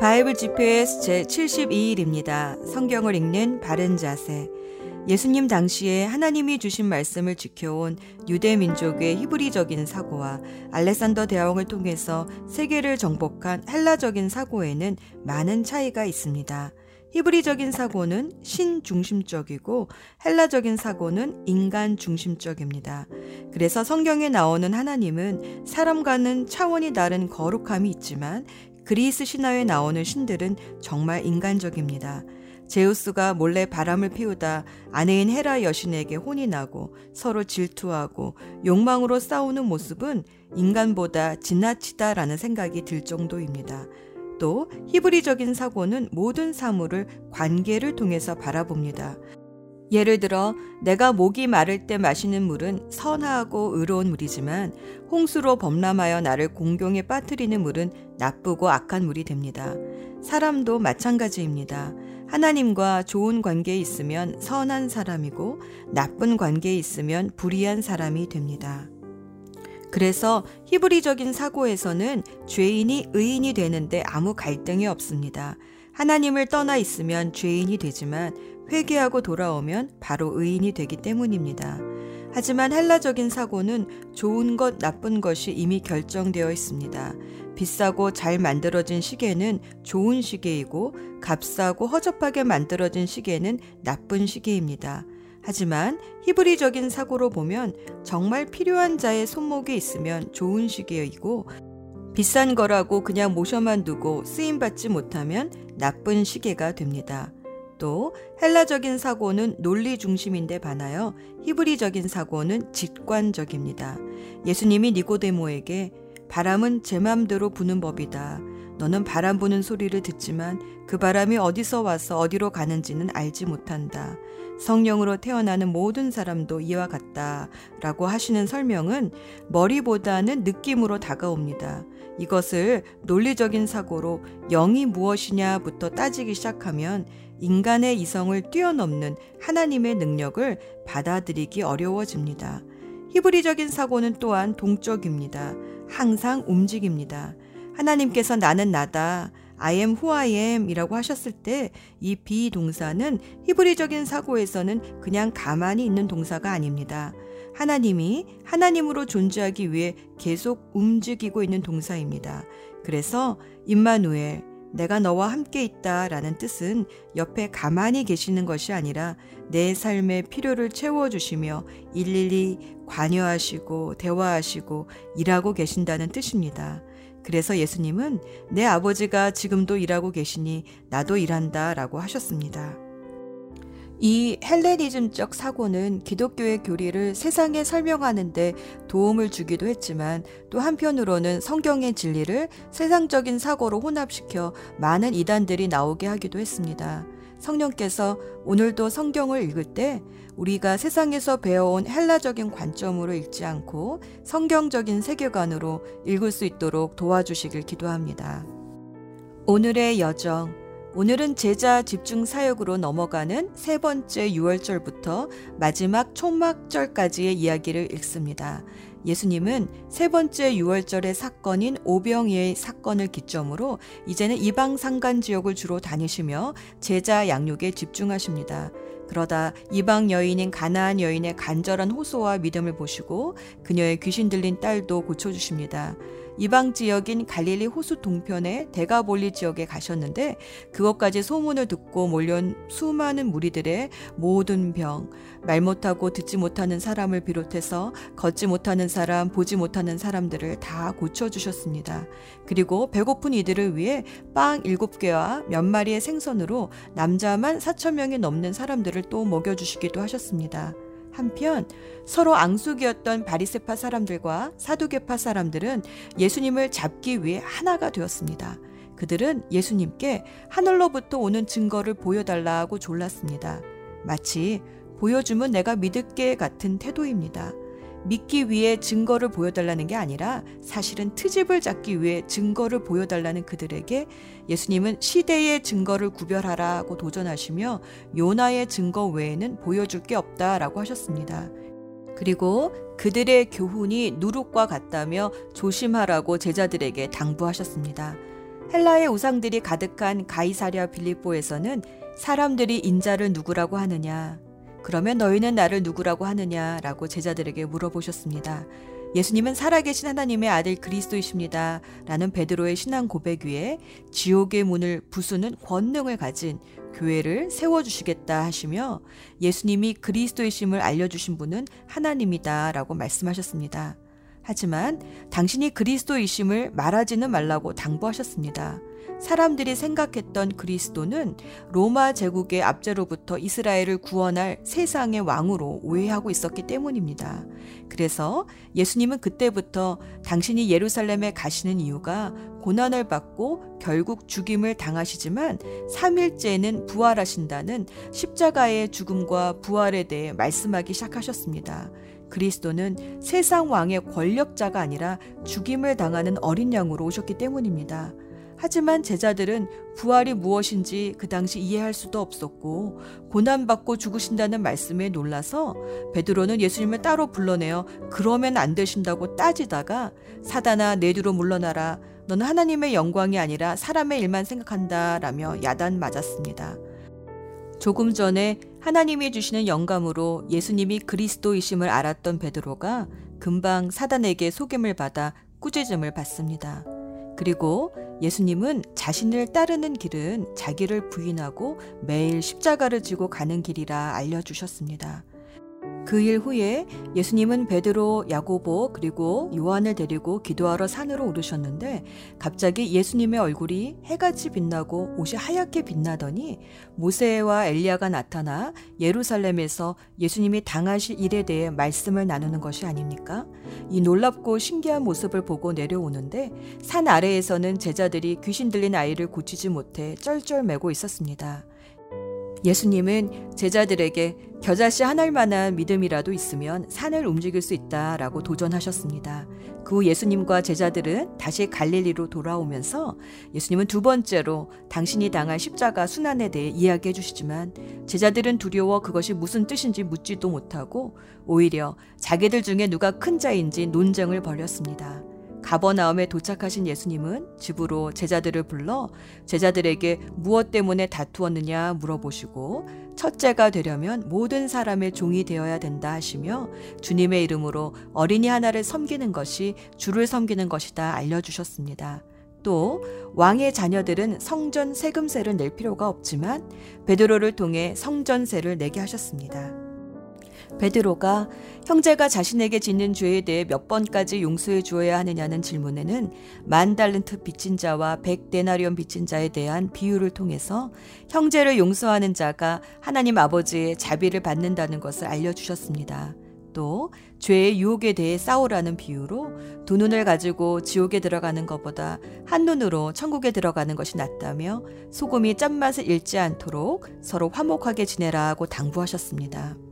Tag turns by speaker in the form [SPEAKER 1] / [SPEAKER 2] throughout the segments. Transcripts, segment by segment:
[SPEAKER 1] 바이블 GPS 제 72일입니다. 성경을 읽는 바른 자세. 예수님 당시에 하나님이 주신 말씀을 지켜온 유대 민족의 히브리적인 사고와 알렉산더 대왕을 통해서 세계를 정복한 헬라적인 사고에는 많은 차이가 있습니다. 히브리적인 사고는 신 중심적이고 헬라적인 사고는 인간 중심적입니다. 그래서 성경에 나오는 하나님은 사람과는 차원이 다른 거룩함이 있지만 그리스 신화에 나오는 신들은 정말 인간적입니다. 제우스가 몰래 바람을 피우다 아내인 헤라 여신에게 혼이 나고 서로 질투하고 욕망으로 싸우는 모습은 인간보다 지나치다라는 생각이 들 정도입니다. 또 히브리적인 사고는 모든 사물을 관계를 통해서 바라봅니다. 예를 들어 내가 목이 마를 때 마시는 물은 선하고 의로운 물이지만 홍수로 범람하여 나를 공경에 빠뜨리는 물은 나쁘고 악한 물이 됩니다. 사람도 마찬가지입니다. 하나님과 좋은 관계에 있으면 선한 사람이고 나쁜 관계에 있으면 불의한 사람이 됩니다. 그래서 히브리적인 사고에서는 죄인이 의인이 되는데 아무 갈등이 없습니다. 하나님을 떠나 있으면 죄인이 되지만 회개하고 돌아오면 바로 의인이 되기 때문입니다. 하지만 헬라적인 사고는 좋은 것, 나쁜 것이 이미 결정되어 있습니다. 비싸고 잘 만들어진 시계는 좋은 시계이고 값싸고 허접하게 만들어진 시계는 나쁜 시계입니다. 하지만 히브리적인 사고로 보면 정말 필요한 자의 손목에 있으면 좋은 시계이고 비싼 거라고 그냥 모셔만 두고 쓰임받지 못하면 나쁜 시계가 됩니다. 또 헬라적인 사고는 논리 중심인데 반하여 히브리적인 사고는 직관적입니다. 예수님이 니고데모에게 바람은 제 맘대로 부는 법이다. 너는 바람 부는 소리를 듣지만 그 바람이 어디서 와서 어디로 가는지는 알지 못한다. 성령으로 태어나는 모든 사람도 이와 같다. 라고 하시는 설명은 머리보다는 느낌으로 다가옵니다. 이것을 논리적인 사고로 영이 무엇이냐부터 따지기 시작하면 인간의 이성을 뛰어넘는 하나님의 능력을 받아들이기 어려워집니다. 히브리적인 사고는 또한 동적입니다. 항상 움직입니다. 하나님께서 나는 나다. I am who I am 이라고 하셨을 때 이 비동사는 히브리적인 사고에서는 그냥 가만히 있는 동사가 아닙니다. 하나님이 하나님으로 존재하기 위해 계속 움직이고 있는 동사입니다. 그래서 임마누엘 내가 너와 함께 있다 라는 뜻은 옆에 가만히 계시는 것이 아니라 내 삶의 필요를 채워주시며 일일이 관여하시고 대화하시고 일하고 계신다는 뜻입니다. 그래서 예수님은 내 아버지가 지금도 일하고 계시니 나도 일한다 라고 하셨습니다. 이 헬레니즘적 사고는 기독교의 교리를 세상에 설명하는데 도움을 주기도 했지만 또 한편으로는 성경의 진리를 세상적인 사고로 혼합시켜 많은 이단들이 나오게 하기도 했습니다. 성령께서 오늘도 성경을 읽을 때 우리가 세상에서 배워온 헬라적인 관점으로 읽지 않고 성경적인 세계관으로 읽을 수 있도록 도와주시길 기도합니다. 오늘의 여정 오늘은 제자 집중 사역으로 넘어가는 세 번째 6월절부터 마지막 초막절까지의 이야기를 읽습니다. 예수님은 세 번째 6월절의 사건인 오병이의 사건을 기점으로 이제는 이방 상간 지역을 주로 다니시며 제자 양육에 집중하십니다. 그러다 이방 여인인 가나안 여인의 간절한 호소와 믿음을 보시고 그녀의 귀신 들린 딸도 고쳐주십니다. 이방 지역인 갈릴리 호수 동편의 데가볼리 지역에 가셨는데 그것까지 소문을 듣고 몰려온 수많은 무리들의 모든 병, 말 못하고 듣지 못하는 사람을 비롯해서 걷지 못하는 사람, 보지 못하는 사람들을 다 고쳐주셨습니다. 그리고 배고픈 이들을 위해 빵 일곱 개와 몇 마리의 생선으로 남자만 4천 명이 넘는 사람들을 또 먹여주시기도 하셨습니다. 한편 서로 앙숙이었던 바리세파 사람들과 사두개파 사람들은 예수님을 잡기 위해 하나가 되었습니다. 그들은 예수님께 하늘로부터 오는 증거를 보여달라고 졸랐습니다. 마치 보여주면 내가 믿을게 같은 태도입니다. 믿기 위해 증거를 보여달라는 게 아니라 사실은 트집을 잡기 위해 증거를 보여달라는 그들에게 예수님은 시대의 증거를 구별하라고 도전하시며 요나의 증거 외에는 보여줄 게 없다라고 하셨습니다. 그리고 그들의 교훈이 누룩과 같다며 조심하라고 제자들에게 당부하셨습니다. 헬라의 우상들이 가득한 가이사랴 빌립보에서는 사람들이 인자를 누구라고 하느냐? 그러면 너희는 나를 누구라고 하느냐라고 제자들에게 물어보셨습니다. 예수님은 살아계신 하나님의 아들 그리스도이십니다. 라는 베드로의 신앙 고백 위에 지옥의 문을 부수는 권능을 가진 교회를 세워주시겠다 하시며 예수님이 그리스도이심을 알려주신 분은 하나님이다 라고 말씀하셨습니다. 하지만 당신이 그리스도이심을 말하지는 말라고 당부하셨습니다. 사람들이 생각했던 그리스도는 로마 제국의 압제로부터 이스라엘을 구원할 세상의 왕으로 오해하고 있었기 때문입니다. 그래서 예수님은 그때부터 당신이 예루살렘에 가시는 이유가 고난을 받고 결국 죽임을 당하시지만 3일째는 부활하신다는 십자가의 죽음과 부활에 대해 말씀하기 시작하셨습니다. 그리스도는 세상 왕의 권력자가 아니라 죽임을 당하는 어린 양으로 오셨기 때문입니다. 하지만 제자들은 부활이 무엇인지 그 당시 이해할 수도 없었고 고난받고 죽으신다는 말씀에 놀라서 베드로는 예수님을 따로 불러내어 그러면 안 되신다고 따지다가 사단아 내 뒤로 물러나라 너는 하나님의 영광이 아니라 사람의 일만 생각한다 라며 야단 맞았습니다. 조금 전에 하나님이 주시는 영감으로 예수님이 그리스도이심을 알았던 베드로가 금방 사단에게 속임을 받아 꾸짖음을 받습니다. 그리고 예수님은 자신을 따르는 길은 자기를 부인하고 매일 십자가를 지고 가는 길이라 알려주셨습니다. 그 일 후에 예수님은 베드로, 야고보 그리고 요한을 데리고 기도하러 산으로 오르셨는데 갑자기 예수님의 얼굴이 해같이 빛나고 옷이 하얗게 빛나더니 모세와 엘리야가 나타나 예루살렘에서 예수님이 당하실 일에 대해 말씀을 나누는 것이 아닙니까? 이 놀랍고 신기한 모습을 보고 내려오는데 산 아래에서는 제자들이 귀신 들린 아이를 고치지 못해 쩔쩔매고 있었습니다. 예수님은 제자들에게 겨자씨 하나만한 믿음이라도 있으면 산을 움직일 수 있다라고 도전하셨습니다. 그 후 예수님과 제자들은 다시 갈릴리로 돌아오면서 예수님은 두 번째로 당신이 당할 십자가 순환에 대해 이야기해 주시지만 제자들은 두려워 그것이 무슨 뜻인지 묻지도 못하고 오히려 자기들 중에 누가 큰 자인지 논쟁을 벌였습니다. 가버나움에 도착하신 예수님은 집으로 제자들을 불러 제자들에게 무엇 때문에 다투었느냐 물어보시고 첫째가 되려면 모든 사람의 종이 되어야 된다 하시며 주님의 이름으로 어린이 하나를 섬기는 것이 주를 섬기는 것이다 알려주셨습니다. 또 왕의 자녀들은 성전 세금세를 낼 필요가 없지만 베드로를 통해 성전세를 내게 하셨습니다. 베드로가 형제가 자신에게 짓는 죄에 대해 몇 번까지 용서해 주어야 하느냐는 질문에는 만 달란트 빚진 자와 백 데나리온 빚진 자에 대한 비유를 통해서 형제를 용서하는 자가 하나님 아버지의 자비를 받는다는 것을 알려주셨습니다. 또 죄의 유혹에 대해 싸우라는 비유로 두 눈을 가지고 지옥에 들어가는 것보다 한 눈으로 천국에 들어가는 것이 낫다며 소금이 짠맛을 잃지 않도록 서로 화목하게 지내라고 당부하셨습니다.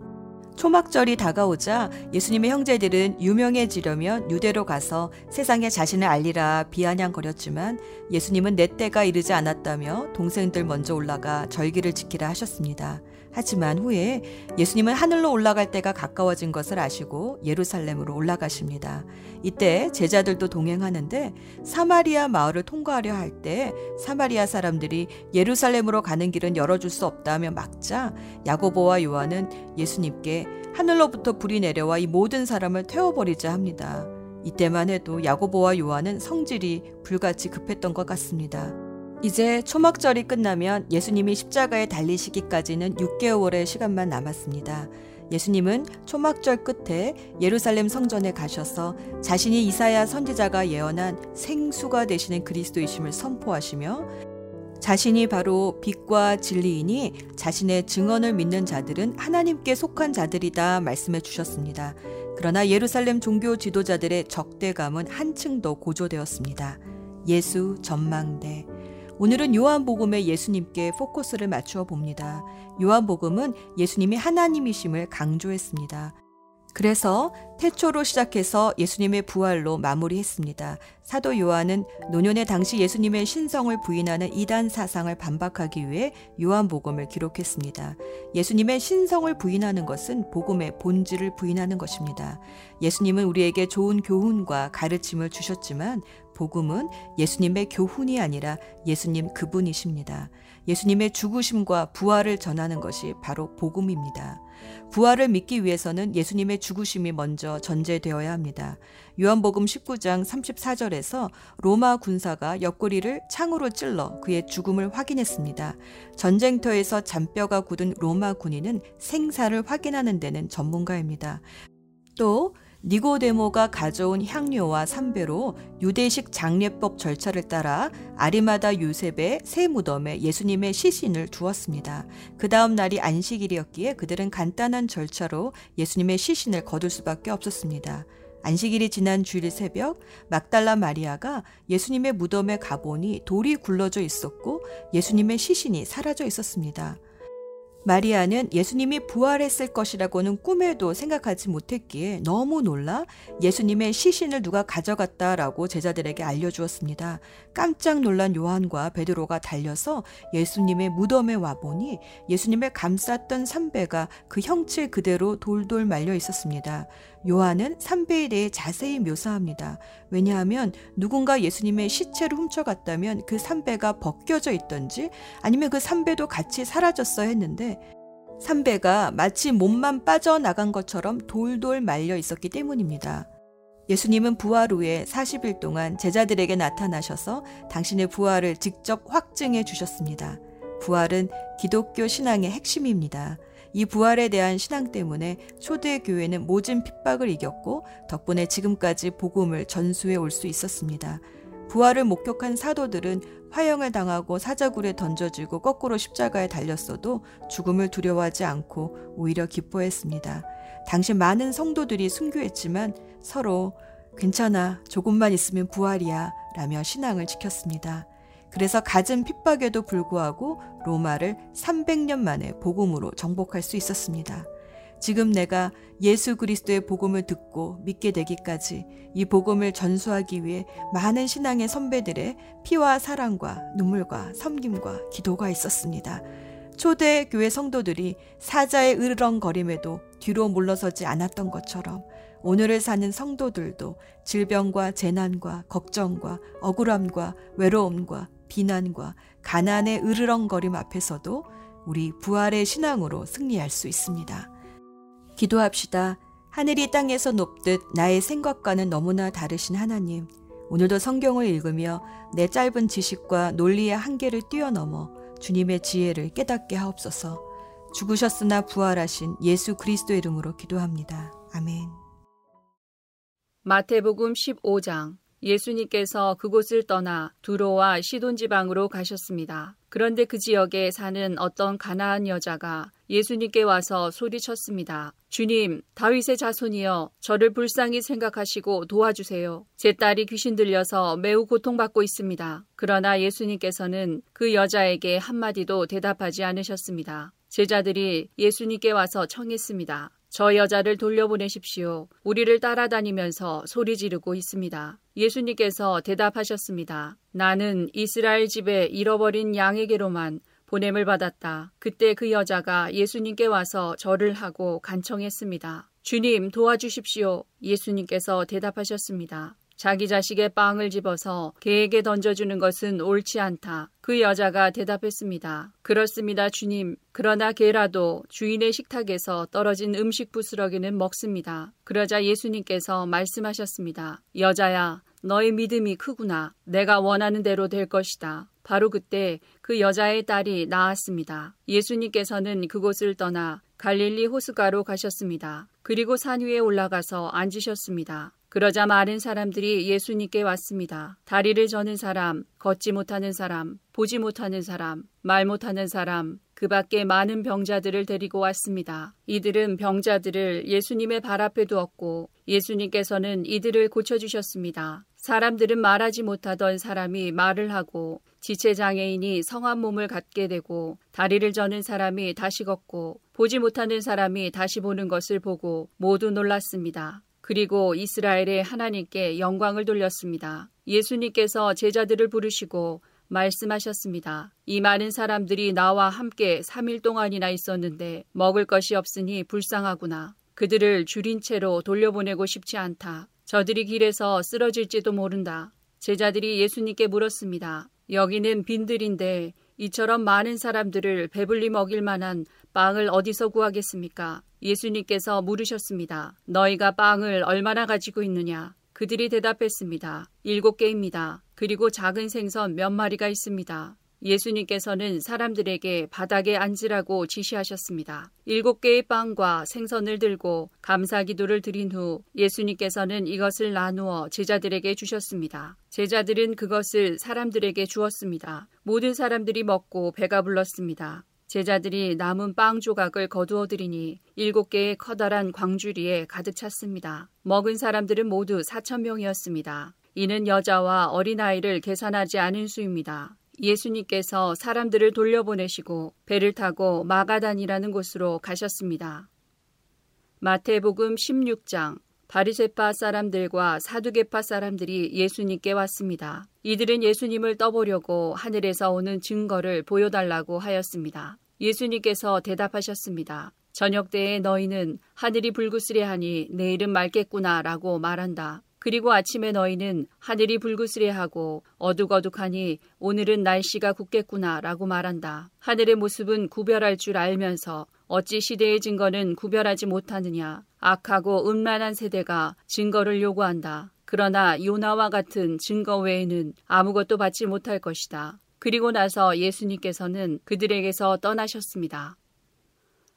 [SPEAKER 1] 초막절이 다가오자 예수님의 형제들은 유명해지려면 유대로 가서 세상에 자신을 알리라 비아냥거렸지만 예수님은 내 때가 이르지 않았다며 동생들 먼저 올라가 절기를 지키라 하셨습니다. 하지만 후에 예수님은 하늘로 올라갈 때가 가까워진 것을 아시고 예루살렘으로 올라가십니다. 이때 제자들도 동행하는데 사마리아 마을을 통과하려 할 때 사마리아 사람들이 예루살렘으로 가는 길은 열어줄 수 없다며 막자 야고보와 요한은 예수님께 하늘로부터 불이 내려와 이 모든 사람을 태워버리자 합니다. 이때만 해도 야고보와 요한은 성질이 불같이 급했던 것 같습니다. 이제 초막절이 끝나면 예수님이 십자가에 달리시기까지는 6개월의 시간만 남았습니다. 예수님은 초막절 끝에 예루살렘 성전에 가셔서 자신이 이사야 선지자가 예언한 생수가 되시는 그리스도이심을 선포하시며 자신이 바로 빛과 진리이니 자신의 증언을 믿는 자들은 하나님께 속한 자들이다 말씀해 주셨습니다. 그러나 예루살렘 종교 지도자들의 적대감은 한층 더 고조되었습니다. 예수 전망대. 오늘은 요한복음의 예수님께 포커스를 맞추어 봅니다. 요한복음은 예수님이 하나님이심을 강조했습니다. 그래서 태초로 시작해서 예수님의 부활로 마무리했습니다. 사도 요한은 노년의 당시 예수님의 신성을 부인하는 이단 사상을 반박하기 위해 요한복음을 기록했습니다. 예수님의 신성을 부인하는 것은 복음의 본질을 부인하는 것입니다. 예수님은 우리에게 좋은 교훈과 가르침을 주셨지만 복음은 예수님의 교훈이 아니라 예수님 그분이십니다. 예수님의 죽으심과 부활을 전하는 것이 바로 복음입니다. 부활을 믿기 위해서는 예수님의 죽으심이 먼저 전제되어야 합니다. 요한복음 19장 34절에서 로마 군사가 옆구리를 창으로 찔러 그의 죽음을 확인했습니다. 전쟁터에서 잔뼈가 굳은 로마 군인은 생사를 확인하는 데는 전문가입니다. 또 니고데모가 가져온 향료와 삼배로 유대식 장례법 절차를 따라 아리마다 요셉의 새 무덤에 예수님의 시신을 두었습니다. 그 다음 날이 안식일이었기에 그들은 간단한 절차로 예수님의 시신을 거둘 수밖에 없었습니다. 안식일이 지난 주일 새벽 막달라 마리아가 예수님의 무덤에 가보니 돌이 굴러져 있었고 예수님의 시신이 사라져 있었습니다. 마리아는 예수님이 부활했을 것이라고는 꿈에도 생각하지 못했기에 너무 놀라 예수님의 시신을 누가 가져갔다라고 제자들에게 알려주었습니다. 깜짝 놀란 요한과 베드로가 달려서 예수님의 무덤에 와보니 예수님을 감쌌던 삼배가 그 형체 그대로 돌돌 말려 있었습니다. 요한은 삼배에 대해 자세히 묘사합니다. 왜냐하면 누군가 예수님의 시체를 훔쳐갔다면 그 삼배가 벗겨져 있던지 아니면 그 삼배도 같이 사라졌어야 했는데 삼배가 마치 몸만 빠져나간 것처럼 돌돌 말려 있었기 때문입니다. 예수님은 부활 후에 40일 동안 제자들에게 나타나셔서 당신의 부활을 직접 확증해 주셨습니다. 부활은 기독교 신앙의 핵심입니다. 이 부활에 대한 신앙 때문에 초대 교회는 모진 핍박을 이겼고 덕분에 지금까지 복음을 전수해 올 수 있었습니다. 부활을 목격한 사도들은 화형을 당하고 사자굴에 던져지고 거꾸로 십자가에 달렸어도 죽음을 두려워하지 않고 오히려 기뻐했습니다. 당시 많은 성도들이 순교했지만 서로 괜찮아, 조금만 있으면 부활이야 라며 신앙을 지켰습니다. 그래서 갖은 핍박에도 불구하고 로마를 300년 만에 복음으로 정복할 수 있었습니다. 지금 내가 예수 그리스도의 복음을 듣고 믿게 되기까지 이 복음을 전수하기 위해 많은 신앙의 선배들의 피와 사랑과 눈물과 섬김과 기도가 있었습니다. 초대 교회 성도들이 사자의 으르렁거림에도 뒤로 물러서지 않았던 것처럼 오늘을 사는 성도들도 질병과 재난과 걱정과 억울함과 외로움과 비난과 가난의 으르렁거림 앞에서도 우리 부활의 신앙으로 승리할 수 있습니다. 기도합시다. 하늘이 땅에서 높듯 나의 생각과는 너무나 다르신 하나님. 오늘도 성경을 읽으며 내 짧은 지식과 논리의 한계를 뛰어넘어 주님의 지혜를 깨닫게 하옵소서. 죽으셨으나 부활하신 예수 그리스도의 이름으로 기도합니다. 아멘.
[SPEAKER 2] 마태복음 15장 예수님께서 그곳을 떠나 두로와 시돈 지방으로 가셨습니다. 그런데 그 지역에 사는 어떤 가나안 여자가 예수님께 와서 소리쳤습니다. 주님, 다윗의 자손이여, 저를 불쌍히 생각하시고 도와주세요. 제 딸이 귀신 들려서 매우 고통받고 있습니다. 그러나 예수님께서는 그 여자에게 한마디도 대답하지 않으셨습니다. 제자들이 예수님께 와서 청했습니다. 저 여자를 돌려보내십시오. 우리를 따라다니면서 소리 지르고 있습니다. 예수님께서 대답하셨습니다. 나는 이스라엘 집에 잃어버린 양에게로만 보냄을 받았다. 그때 그 여자가 예수님께 와서 절을 하고 간청했습니다. 주님 도와주십시오. 예수님께서 대답하셨습니다. 자기 자식의 빵을 집어서 개에게 던져주는 것은 옳지 않다. 그 여자가 대답했습니다. 그렇습니다, 주님. 그러나 개라도 주인의 식탁에서 떨어진 음식 부스러기는 먹습니다. 그러자 예수님께서 말씀하셨습니다. 여자야, 너의 믿음이 크구나. 내가 원하는 대로 될 것이다. 바로 그때 그 여자의 딸이 나았습니다. 예수님께서는 그곳을 떠나 갈릴리 호수가로 가셨습니다. 그리고 산 위에 올라가서 앉으셨습니다. 그러자 많은 사람들이 예수님께 왔습니다. 다리를 저는 사람, 걷지 못하는 사람, 보지 못하는 사람, 말 못하는 사람, 그 밖에 많은 병자들을 데리고 왔습니다. 이들은 병자들을 예수님의 발 앞에 두었고 예수님께서는 이들을 고쳐주셨습니다. 사람들은 말하지 못하던 사람이 말을 하고 지체장애인이 성한 몸을 갖게 되고 다리를 저는 사람이 다시 걷고 보지 못하는 사람이 다시 보는 것을 보고 모두 놀랐습니다. 그리고 이스라엘의 하나님께 영광을 돌렸습니다. 예수님께서 제자들을 부르시고 말씀하셨습니다. 이 많은 사람들이 나와 함께 3일 동안이나 있었는데 먹을 것이 없으니 불쌍하구나. 그들을 줄인 채로 돌려보내고 싶지 않다. 저들이 길에서 쓰러질지도 모른다. 제자들이 예수님께 물었습니다. 여기는 빈들인데 이처럼 많은 사람들을 배불리 먹일 만한 빵을 어디서 구하겠습니까? 예수님께서 물으셨습니다. 너희가 빵을 얼마나 가지고 있느냐? 그들이 대답했습니다. 일곱 개입니다. 그리고 작은 생선 몇 마리가 있습니다. 예수님께서는 사람들에게 바닥에 앉으라고 지시하셨습니다. 일곱 개의 빵과 생선을 들고 감사 기도를 드린 후 예수님께서는 이것을 나누어 제자들에게 주셨습니다. 제자들은 그것을 사람들에게 주었습니다. 모든 사람들이 먹고 배가 불렀습니다. 제자들이 남은 빵 조각을 거두어 드리니 일곱 개의 커다란 광주리에 가득 찼습니다. 먹은 사람들은 모두 사천 명이었습니다. 이는 여자와 어린아이를 계산하지 않은 수입니다. 예수님께서 사람들을 돌려보내시고 배를 타고 마가단이라는 곳으로 가셨습니다. 마태복음 16장 바리세파 사람들과 사두개파 사람들이 예수님께 왔습니다. 이들은 예수님을 떠보려고 하늘에서 오는 증거를 보여달라고 하였습니다. 예수님께서 대답하셨습니다. 저녁 때에 너희는 하늘이 불구스레하니 내일은 맑겠구나라고 말한다. 그리고 아침에 너희는 하늘이 불구스레하고 어둑어둑하니 오늘은 날씨가 굳겠구나 라고 말한다. 하늘의 모습은 구별할 줄 알면서 어찌 시대의 증거는 구별하지 못하느냐. 악하고 음란한 세대가 증거를 요구한다. 그러나 요나와 같은 증거 외에는 아무것도 받지 못할 것이다. 그리고 나서 예수님께서는 그들에게서 떠나셨습니다.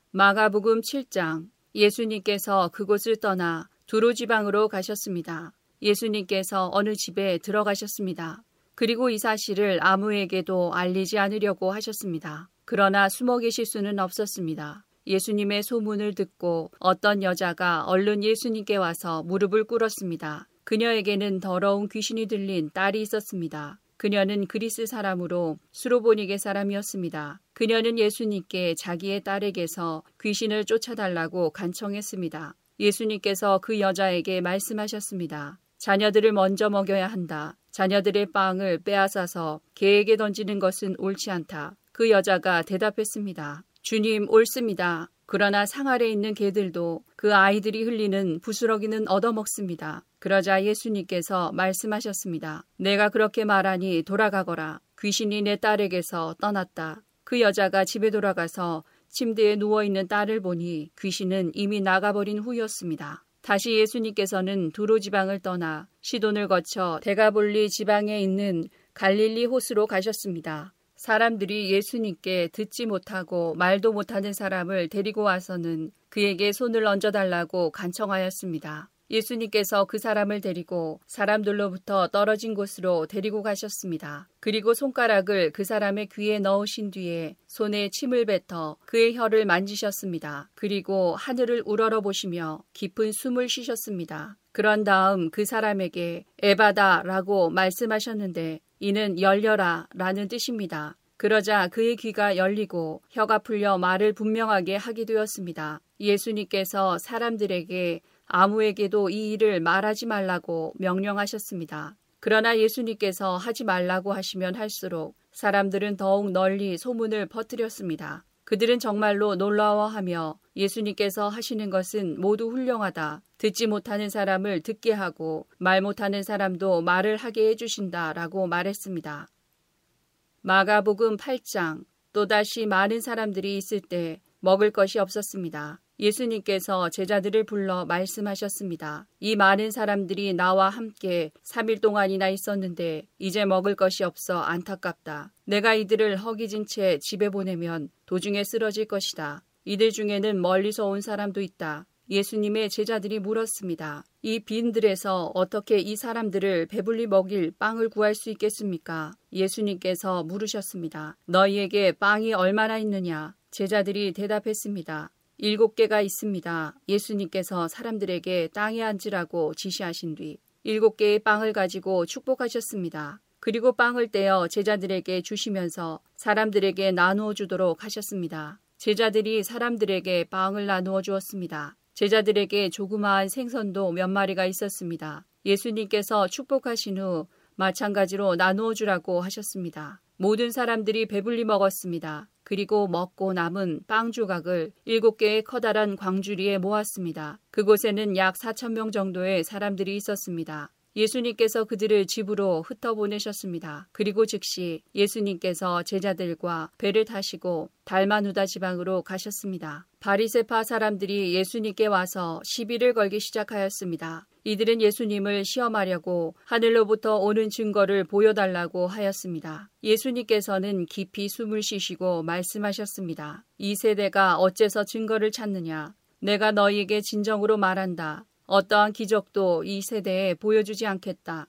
[SPEAKER 2] 마가복음 7장 예수님께서 그곳을 떠나 두로 지방으로 가셨습니다. 예수님께서 어느 집에 들어가셨습니다. 그리고 이 사실을 아무에게도 알리지 않으려고 하셨습니다. 그러나 숨어 계실 수는 없었습니다. 예수님의 소문을 듣고 어떤 여자가 얼른 예수님께 와서 무릎을 꿇었습니다. 그녀에게는 더러운 귀신이 들린 딸이 있었습니다. 그녀는 그리스 사람으로 수로보니게 사람이었습니다. 그녀는 예수님께 자기의 딸에게서 귀신을 쫓아달라고 간청했습니다. 예수님께서 그 여자에게 말씀하셨습니다. 자녀들을 먼저 먹여야 한다. 자녀들의 빵을 빼앗아서 개에게 던지는 것은 옳지 않다. 그 여자가 대답했습니다. 주님, 옳습니다. 그러나 상 아래 있는 개들도 그 아이들이 흘리는 부스러기는 얻어먹습니다. 그러자 예수님께서 말씀하셨습니다. 내가 그렇게 말하니 돌아가거라. 귀신이 내 딸에게서 떠났다. 그 여자가 집에 돌아가서 침대에 누워있는 딸을 보니 귀신은 이미 나가버린 후였습니다. 다시 예수님께서는 두로 지방을 떠나 시돈을 거쳐 대가볼리 지방에 있는 갈릴리 호수로 가셨습니다. 사람들이 예수님께 듣지 못하고 말도 못하는 사람을 데리고 와서는 그에게 손을 얹어달라고 간청하였습니다. 예수님께서 그 사람을 데리고 사람들로부터 떨어진 곳으로 데리고 가셨습니다. 그리고 손가락을 그 사람의 귀에 넣으신 뒤에 손에 침을 뱉어 그의 혀를 만지셨습니다. 그리고 하늘을 우러러 보시며 깊은 숨을 쉬셨습니다. 그런 다음 그 사람에게 에바다라고 말씀하셨는데 이는 열려라 라는 뜻입니다. 그러자 그의 귀가 열리고 혀가 풀려 말을 분명하게 하게 되었습니다. 예수님께서 사람들에게 아무에게도 이 일을 말하지 말라고 명령하셨습니다. 그러나 예수님께서 하지 말라고 하시면 할수록 사람들은 더욱 널리 소문을 퍼뜨렸습니다. 그들은 정말로 놀라워하며 예수님께서 하시는 것은 모두 훌륭하다. 듣지 못하는 사람을 듣게 하고 말 못하는 사람도 말을 하게 해주신다 라고 말했습니다. 마가복음 8장 또다시 많은 사람들이 있을 때 먹을 것이 없었습니다. 예수님께서 제자들을 불러 말씀하셨습니다. 이 많은 사람들이 나와 함께 3일 동안이나 있었는데 이제 먹을 것이 없어 안타깝다. 내가 이들을 허기진 채 집에 보내면 도중에 쓰러질 것이다. 이들 중에는 멀리서 온 사람도 있다. 예수님의 제자들이 물었습니다. 이 빈들에서 어떻게 이 사람들을 배불리 먹일 빵을 구할 수 있겠습니까? 예수님께서 물으셨습니다. 너희에게 빵이 얼마나 있느냐? 제자들이 대답했습니다. 일곱 개가 있습니다. 예수님께서 사람들에게 땅에 앉으라고 지시하신 뒤 일곱 개의 빵을 가지고 축복하셨습니다. 그리고 빵을 떼어 제자들에게 주시면서 사람들에게 나누어 주도록 하셨습니다. 제자들이 사람들에게 빵을 나누어 주었습니다. 제자들에게 조그마한 생선도 몇 마리가 있었습니다. 예수님께서 축복하신 후 마찬가지로 나누어 주라고 하셨습니다. 모든 사람들이 배불리 먹었습니다. 그리고 먹고 남은 빵 조각을 일곱 개의 커다란 광주리에 모았습니다. 그곳에는 약 4천 명 정도의 사람들이 있었습니다. 예수님께서 그들을 집으로 흩어보내셨습니다. 그리고 즉시 예수님께서 제자들과 배를 타시고 달마누다 지방으로 가셨습니다. 바리세파 사람들이 예수님께 와서 시비를 걸기 시작하였습니다. 이들은 예수님을 시험하려고 하늘로부터 오는 증거를 보여달라고 하였습니다. 예수님께서는 깊이 숨을 쉬시고 말씀하셨습니다. 이 세대가 어째서 증거를 찾느냐? 내가 너희에게 진정으로 말한다. 어떠한 기적도 이 세대에 보여주지 않겠다.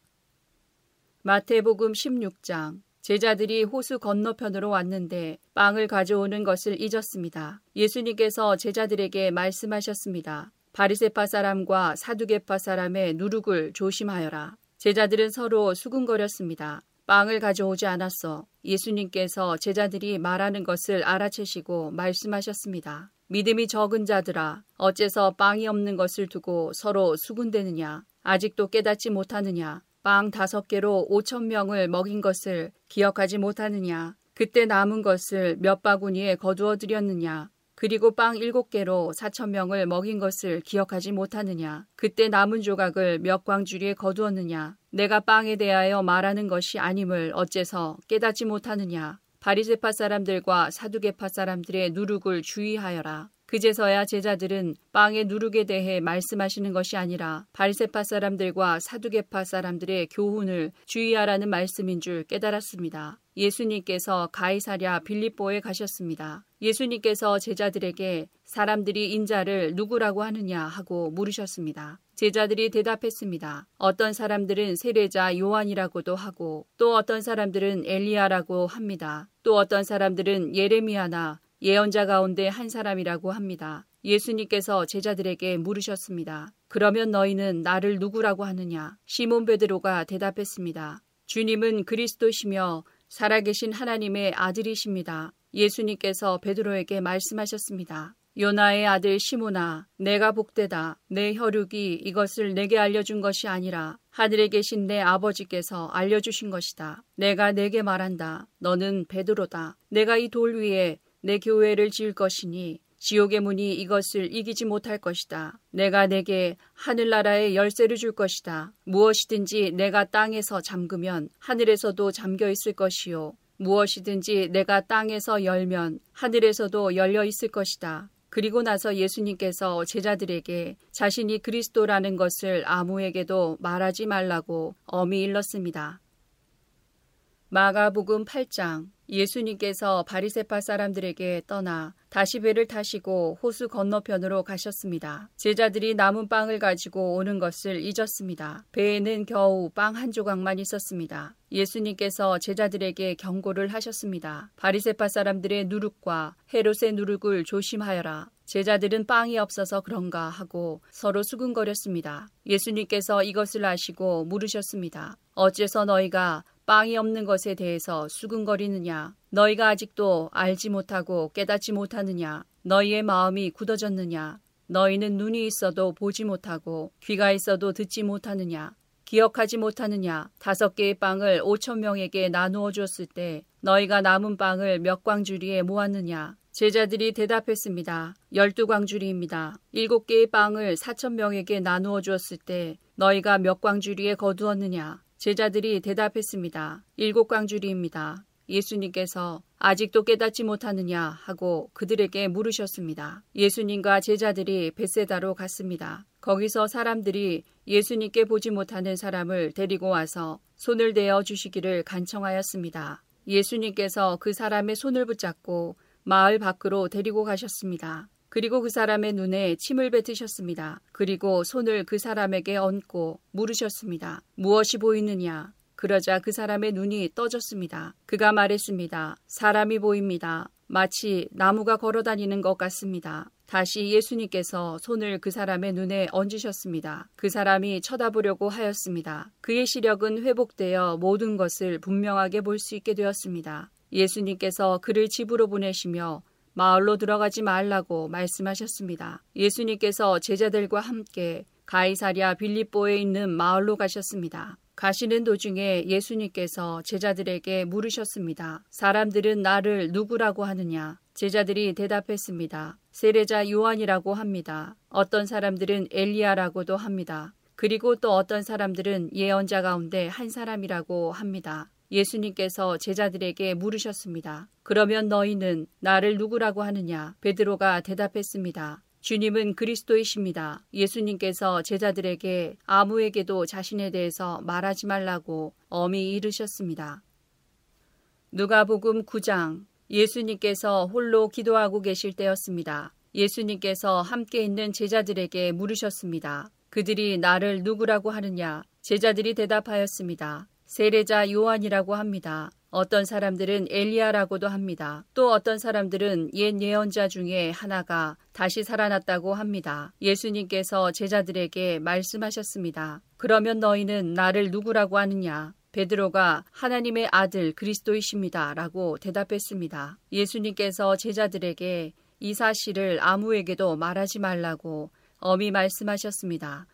[SPEAKER 2] 마태복음 16장 제자들이 호수 건너편으로 왔는데 빵을 가져오는 것을 잊었습니다. 예수님께서 제자들에게 말씀하셨습니다. 바리세파 사람과 사두개파 사람의 누룩을 조심하여라. 제자들은 서로 수군거렸습니다. 빵을 가져오지 않았어. 예수님께서 제자들이 말하는 것을 알아채시고 말씀하셨습니다. 믿음이 적은 자들아, 어째서 빵이 없는 것을 두고 서로 수군대느냐? 아직도 깨닫지 못하느냐? 빵 다섯 개로 오천 명을 먹인 것을 기억하지 못하느냐? 그때 남은 것을 몇 바구니에 거두어 드렸느냐? 그리고 빵 일곱 개로 사천 명을 먹인 것을 기억하지 못하느냐? 그때 남은 조각을 몇 광주리에 거두었느냐? 내가 빵에 대하여 말하는 것이 아님을 어째서 깨닫지 못하느냐? 바리세파 사람들과 사두개파 사람들의 누룩을 주의하여라. 그제서야 제자들은 빵의 누룩에 대해 말씀하시는 것이 아니라 바리세파 사람들과 사두개파 사람들의 교훈을 주의하라는 말씀인 줄 깨달았습니다. 예수님께서 가이사랴 빌립보에 가셨습니다. 예수님께서 제자들에게 사람들이 인자를 누구라고 하느냐 하고 물으셨습니다. 제자들이 대답했습니다. 어떤 사람들은 세례자 요한이라고도 하고 또 어떤 사람들은 엘리야라고 합니다. 또 어떤 사람들은 예레미야나 예언자 가운데 한 사람이라고 합니다. 예수님께서 제자들에게 물으셨습니다. 그러면 너희는 나를 누구라고 하느냐? 시몬 베드로가 대답했습니다. 주님은 그리스도시며 살아계신 하나님의 아들이십니다. 예수님께서 베드로에게 말씀하셨습니다. 요나의 아들 시모나 내가 복되다 내 혈육이 이것을 내게 알려준 것이 아니라 하늘에 계신 내 아버지께서 알려주신 것이다. 내가 내게 말한다. 너는 베드로다. 내가 이 돌 위에 내 교회를 지을 것이니 지옥의 문이 이것을 이기지 못할 것이다. 내가 내게 하늘나라의 열쇠를 줄 것이다. 무엇이든지 내가 땅에서 잠그면 하늘에서도 잠겨 있을 것이요. 무엇이든지 내가 땅에서 열면 하늘에서도 열려 있을 것이다. 그리고 나서 예수님께서 제자들에게 자신이 그리스도라는 것을 아무에게도 말하지 말라고 엄히 일렀습니다. 마가복음 8장 예수님께서 바리세파 사람들에게 떠나 다시 배를 타시고 호수 건너편으로 가셨습니다. 제자들이 남은 빵을 가지고 오는 것을 잊었습니다. 배에는 겨우 빵 한 조각만 있었습니다. 예수님께서 제자들에게 경고를 하셨습니다. 바리세파 사람들의 누룩과 헤롯의 누룩을 조심하여라. 제자들은 빵이 없어서 그런가 하고 서로 수근거렸습니다. 예수님께서 이것을 아시고 물으셨습니다. 어째서 너희가 빵이 없는 것에 대해서 수근거리느냐? 너희가 아직도 알지 못하고 깨닫지 못하느냐? 너희의 마음이 굳어졌느냐? 너희는 눈이 있어도 보지 못하고 귀가 있어도 듣지 못하느냐? 기억하지 못하느냐? 다섯 개의 빵을 오천 명에게 나누어 줬을 때 너희가 남은 빵을 몇 광주리에 모았느냐? 제자들이 대답했습니다. 열두 광주리입니다. 일곱 개의 빵을 사천 명에게 나누어 주었을 때 너희가 몇 광주리에 거두었느냐? 제자들이 대답했습니다. 일곱 광주리입니다. 예수님께서 아직도 깨닫지 못하느냐 하고 그들에게 물으셨습니다. 예수님과 제자들이 베세다로 갔습니다. 거기서 사람들이 예수님께 보지 못하는 사람을 데리고 와서 손을 대어 주시기를 간청하였습니다. 예수님께서 그 사람의 손을 붙잡고 마을 밖으로 데리고 가셨습니다. 그리고 그 사람의 눈에 침을 뱉으셨습니다. 그리고 손을 그 사람에게 얹고 물으셨습니다. 무엇이 보이느냐? 그러자 그 사람의 눈이 떠졌습니다. 그가 말했습니다. 사람이 보입니다. 마치 나무가 걸어 다니는 것 같습니다. 다시 예수님께서 손을 그 사람의 눈에 얹으셨습니다. 그 사람이 쳐다보려고 하였습니다. 그의 시력은 회복되어 모든 것을 분명하게 볼 수 있게 되었습니다. 예수님께서 그를 집으로 보내시며 마을로 들어가지 말라고 말씀하셨습니다. 예수님께서 제자들과 함께 가이사랴 빌립보에 있는 마을로 가셨습니다. 가시는 도중에 예수님께서 제자들에게 물으셨습니다. 사람들은 나를 누구라고 하느냐? 제자들이 대답했습니다. 세례자 요한이라고 합니다. 어떤 사람들은 엘리야라고도 합니다. 그리고 또 어떤 사람들은 예언자 가운데 한 사람이라고 합니다. 예수님께서 제자들에게 물으셨습니다. 그러면 너희는 나를 누구라고 하느냐? 베드로가 대답했습니다. 주님은 그리스도이십니다. 예수님께서 제자들에게 아무에게도 자신에 대해서 말하지 말라고 엄히 이르셨습니다. 누가복음 9장 예수님께서 홀로 기도하고 계실 때였습니다. 예수님께서 함께 있는 제자들에게 물으셨습니다. 그들이 나를 누구라고 하느냐? 제자들이 대답하였습니다. 세례자 요한이라고 합니다. 어떤 사람들은 엘리야라고도 합니다. 또 어떤 사람들은 옛 예언자 중에 하나가 다시 살아났다고 합니다. 예수님께서 제자들에게 말씀하셨습니다. 그러면 너희는 나를 누구라고 하느냐? 베드로가 하나님의 아들 그리스도이십니다. 라고 대답했습니다. 예수님께서 제자들에게 이 사실을 아무에게도 말하지 말라고 엄히 말씀하셨습니다.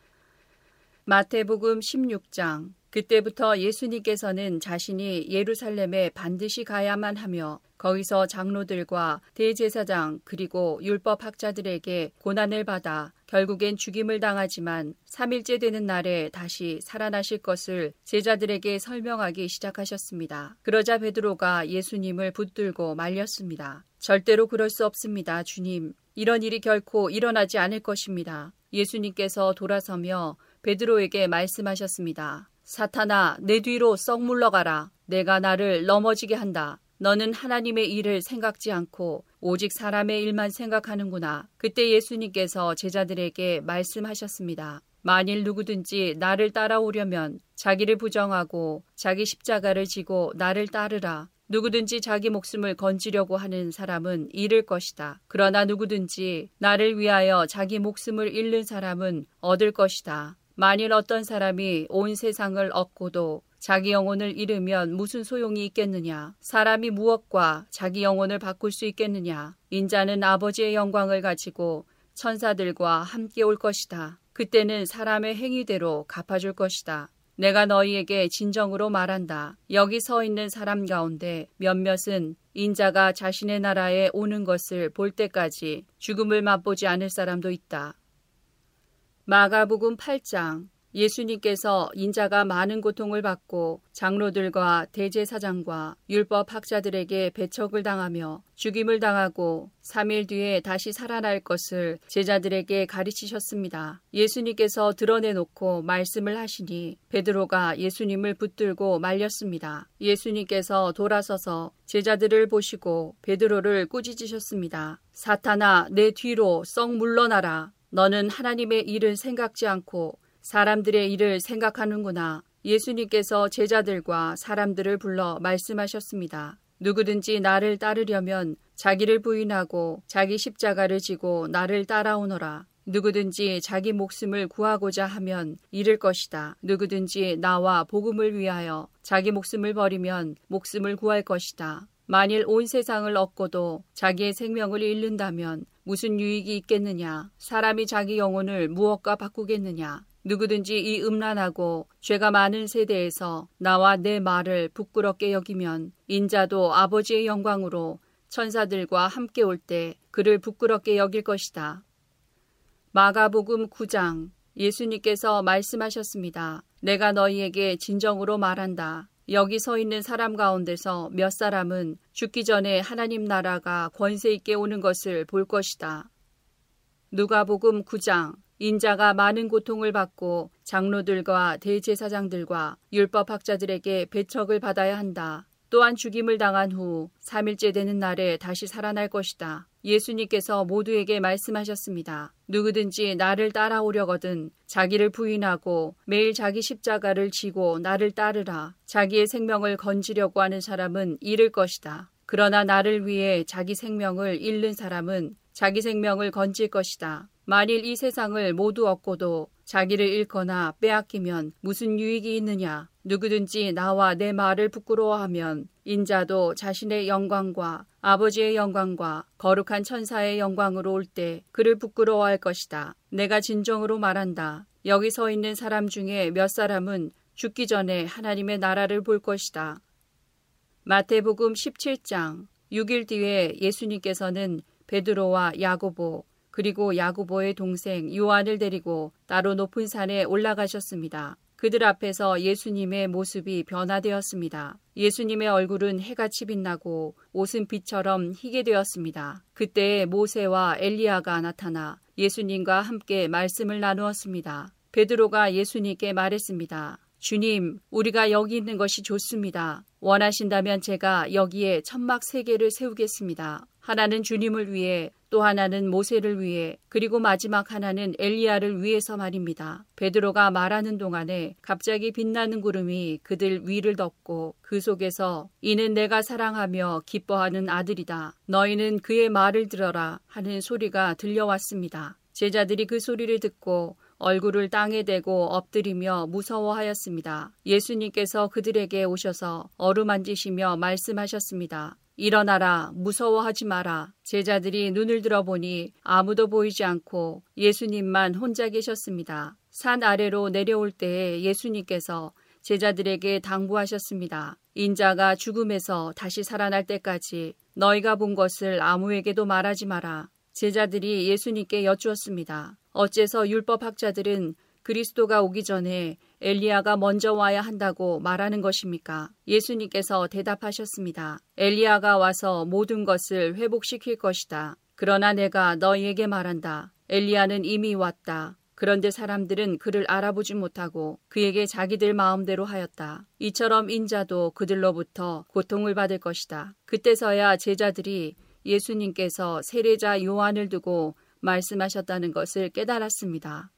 [SPEAKER 2] 마태복음 16장 그때부터 예수님께서는 자신이 예루살렘에 반드시 가야만 하며 거기서 장로들과 대제사장 그리고 율법학자들에게 고난을 받아 결국엔 죽임을 당하지만 3일째 되는 날에 다시 살아나실 것을 제자들에게 설명하기 시작하셨습니다. 그러자 베드로가 예수님을 붙들고 말렸습니다. 절대로 그럴 수 없습니다, 주님. 이런 일이 결코 일어나지 않을 것입니다. 예수님께서 돌아서며 베드로에게 말씀하셨습니다. 사탄아, 내 뒤로 썩 물러가라. 내가 나를 넘어지게 한다. 너는 하나님의 일을 생각지 않고 오직 사람의 일만 생각하는구나. 그때 예수님께서 제자들에게 말씀하셨습니다. 만일 누구든지 나를 따라오려면 자기를 부정하고 자기 십자가를 지고 나를 따르라. 누구든지 자기 목숨을 건지려고 하는 사람은 잃을 것이다. 그러나 누구든지 나를 위하여 자기 목숨을 잃는 사람은 얻을 것이다. 만일 어떤 사람이 온 세상을 얻고도 자기 영혼을 잃으면 무슨 소용이 있겠느냐? 사람이 무엇과 자기 영혼을 바꿀 수 있겠느냐? 인자는 아버지의 영광을 가지고 천사들과 함께 올 것이다. 그때는 사람의 행위대로 갚아줄 것이다. 내가 너희에게 진정으로 말한다. 여기 서 있는 사람 가운데 몇몇은 인자가 자신의 나라에 오는 것을 볼 때까지 죽음을 맛보지 않을 사람도 있다. 마가복음 8장 예수님께서 인자가 많은 고통을 받고 장로들과 대제사장과 율법 학자들에게 배척을 당하며 죽임을 당하고 3일 뒤에 다시 살아날 것을 제자들에게 가르치셨습니다. 예수님께서 드러내놓고 말씀을 하시니 베드로가 예수님을 붙들고 말렸습니다. 예수님께서 돌아서서 제자들을 보시고 베드로를 꾸짖으셨습니다. 사탄아 내 뒤로 썩 물러나라. 너는 하나님의 일을 생각지 않고 사람들의 일을 생각하는구나. 예수님께서 제자들과 사람들을 불러 말씀하셨습니다. 누구든지 나를 따르려면 자기를 부인하고 자기 십자가를 지고 나를 따라오너라. 누구든지 자기 목숨을 구하고자 하면 잃을 것이다. 누구든지 나와 복음을 위하여 자기 목숨을 버리면 목숨을 구할 것이다. 만일 온 세상을 얻고도 자기의 생명을 잃는다면 무슨 유익이 있겠느냐? 사람이 자기 영혼을 무엇과 바꾸겠느냐? 누구든지 이 음란하고 죄가 많은 세대에서 나와 내 말을 부끄럽게 여기면 인자도 아버지의 영광으로 천사들과 함께 올 때 그를 부끄럽게 여길 것이다. 마가복음 9장 예수님께서 말씀하셨습니다. 내가 너희에게 진정으로 말한다. 여기 서 있는 사람 가운데서 몇 사람은 죽기 전에 하나님 나라가 권세 있게 오는 것을 볼 것이다. 누가복음 9장 인자가 많은 고통을 받고 장로들과 대제사장들과 율법학자들에게 배척을 받아야 한다. 또한 죽임을 당한 후 3일째 되는 날에 다시 살아날 것이다. 예수님께서 모두에게 말씀하셨습니다. 누구든지 나를 따라오려거든 자기를 부인하고 매일 자기 십자가를 지고 나를 따르라. 자기의 생명을 건지려고 하는 사람은 잃을 것이다. 그러나 나를 위해 자기 생명을 잃는 사람은 자기 생명을 건질 것이다. 만일 이 세상을 모두 얻고도 자기를 잃거나 빼앗기면 무슨 유익이 있느냐? 누구든지 나와 내 말을 부끄러워하면 인자도 자신의 영광과 아버지의 영광과 거룩한 천사의 영광으로 올 때 그를 부끄러워할 것이다. 내가 진정으로 말한다. 여기 서 있는 사람 중에 몇 사람은 죽기 전에 하나님의 나라를 볼 것이다. 마태복음 17장 6일 뒤에 예수님께서는 베드로와 야고보 그리고 야구보의 동생 요한을 데리고 따로 높은 산에 올라가셨습니다. 그들 앞에서 예수님의 모습이 변화되었습니다. 예수님의 얼굴은 해같이 빛나고 옷은 빛처럼 희게 되었습니다. 그때 모세와 엘리야가 나타나 예수님과 함께 말씀을 나누었습니다. 베드로가 예수님께 말했습니다. 주님, 우리가 여기 있는 것이 좋습니다. 원하신다면 제가 여기에 천막 세 개를 세우겠습니다. 하나는 주님을 위해 또 하나는 모세를 위해 그리고 마지막 하나는 엘리야를 위해서 말입니다. 베드로가 말하는 동안에 갑자기 빛나는 구름이 그들 위를 덮고 그 속에서 이는 내가 사랑하며 기뻐하는 아들이다. 너희는 그의 말을 들어라 하는 소리가 들려왔습니다. 제자들이 그 소리를 듣고 얼굴을 땅에 대고 엎드리며 무서워하였습니다. 예수님께서 그들에게 오셔서 어루만지시며 말씀하셨습니다. 일어나라, 무서워하지 마라. 제자들이 눈을 들어보니 아무도 보이지 않고 예수님만 혼자 계셨습니다. 산 아래로 내려올 때에 예수님께서 제자들에게 당부하셨습니다. 인자가 죽음에서 다시 살아날 때까지 너희가 본 것을 아무에게도 말하지 마라. 제자들이 예수님께 여쭈었습니다. 어째서 율법학자들은 그리스도가 오기 전에 엘리야가 먼저 와야 한다고 말하는 것입니까? 예수님께서 대답하셨습니다. 엘리야가 와서 모든 것을 회복시킬 것이다. 그러나 내가 너희에게 말한다. 엘리야는 이미 왔다. 그런데 사람들은 그를 알아보지 못하고 그에게 자기들 마음대로 하였다. 이처럼 인자도 그들로부터 고통을 받을 것이다. 그때서야 제자들이 예수님께서 세례자 요한을 두고 말씀하셨다는 것을 깨달았습니다.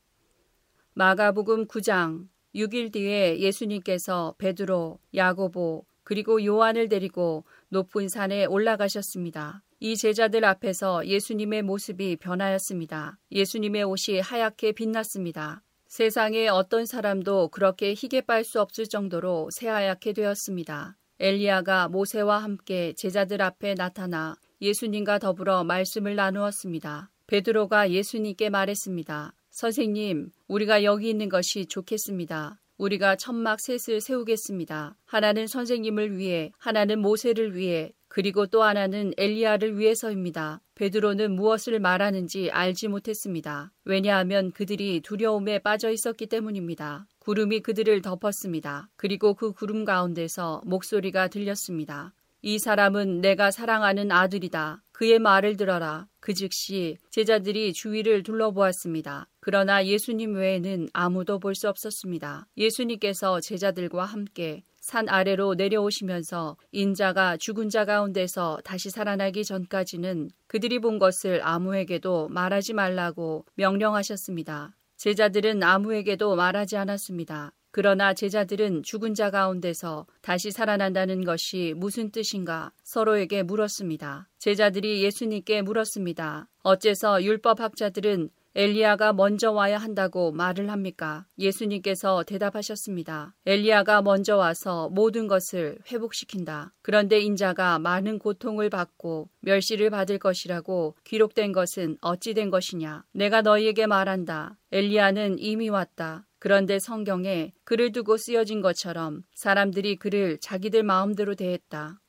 [SPEAKER 2] 마가복음 9장 6일 뒤에 예수님께서 베드로, 야고보, 그리고 요한을 데리고 높은 산에 올라가셨습니다. 이 제자들 앞에서 예수님의 모습이 변하였습니다. 예수님의 옷이 하얗게 빛났습니다. 세상에 어떤 사람도 그렇게 희게 빨 수 없을 정도로 새하얗게 되었습니다. 엘리야가 모세와 함께 제자들 앞에 나타나 예수님과 더불어 말씀을 나누었습니다. 베드로가 예수님께 말했습니다. 선생님, 우리가 여기 있는 것이 좋겠습니다. 우리가 천막 셋을 세우겠습니다. 하나는 선생님을 위해, 하나는 모세를 위해, 그리고 또 하나는 엘리야를 위해서입니다. 베드로는 무엇을 말하는지 알지 못했습니다. 왜냐하면 그들이 두려움에 빠져 있었기 때문입니다. 구름이 그들을 덮었습니다. 그리고 그 구름 가운데서 목소리가 들렸습니다. 이 사람은 내가 사랑하는 아들이다. 그의 말을 들어라. 그 즉시 제자들이 주위를 둘러보았습니다. 그러나 예수님 외에는 아무도 볼 수 없었습니다. 예수님께서 제자들과 함께 산 아래로 내려오시면서 인자가 죽은 자 가운데서 다시 살아나기 전까지는 그들이 본 것을 아무에게도 말하지 말라고 명령하셨습니다. 제자들은 아무에게도 말하지 않았습니다. 그러나 제자들은 죽은 자 가운데서 다시 살아난다는 것이 무슨 뜻인가 서로에게 물었습니다. 제자들이 예수님께 물었습니다. 어째서 율법학자들은 엘리야가 먼저 와야 한다고 말을 합니까? 예수님께서 대답하셨습니다. 엘리야가 먼저 와서 모든 것을 회복시킨다. 그런데 인자가 많은 고통을 받고 멸시를 받을 것이라고 기록된 것은 어찌 된 것이냐? 내가 너희에게 말한다. 엘리야는 이미 왔다. 그런데 성경에 그를 두고 쓰여진 것처럼 사람들이 그를 자기들 마음대로 대했다.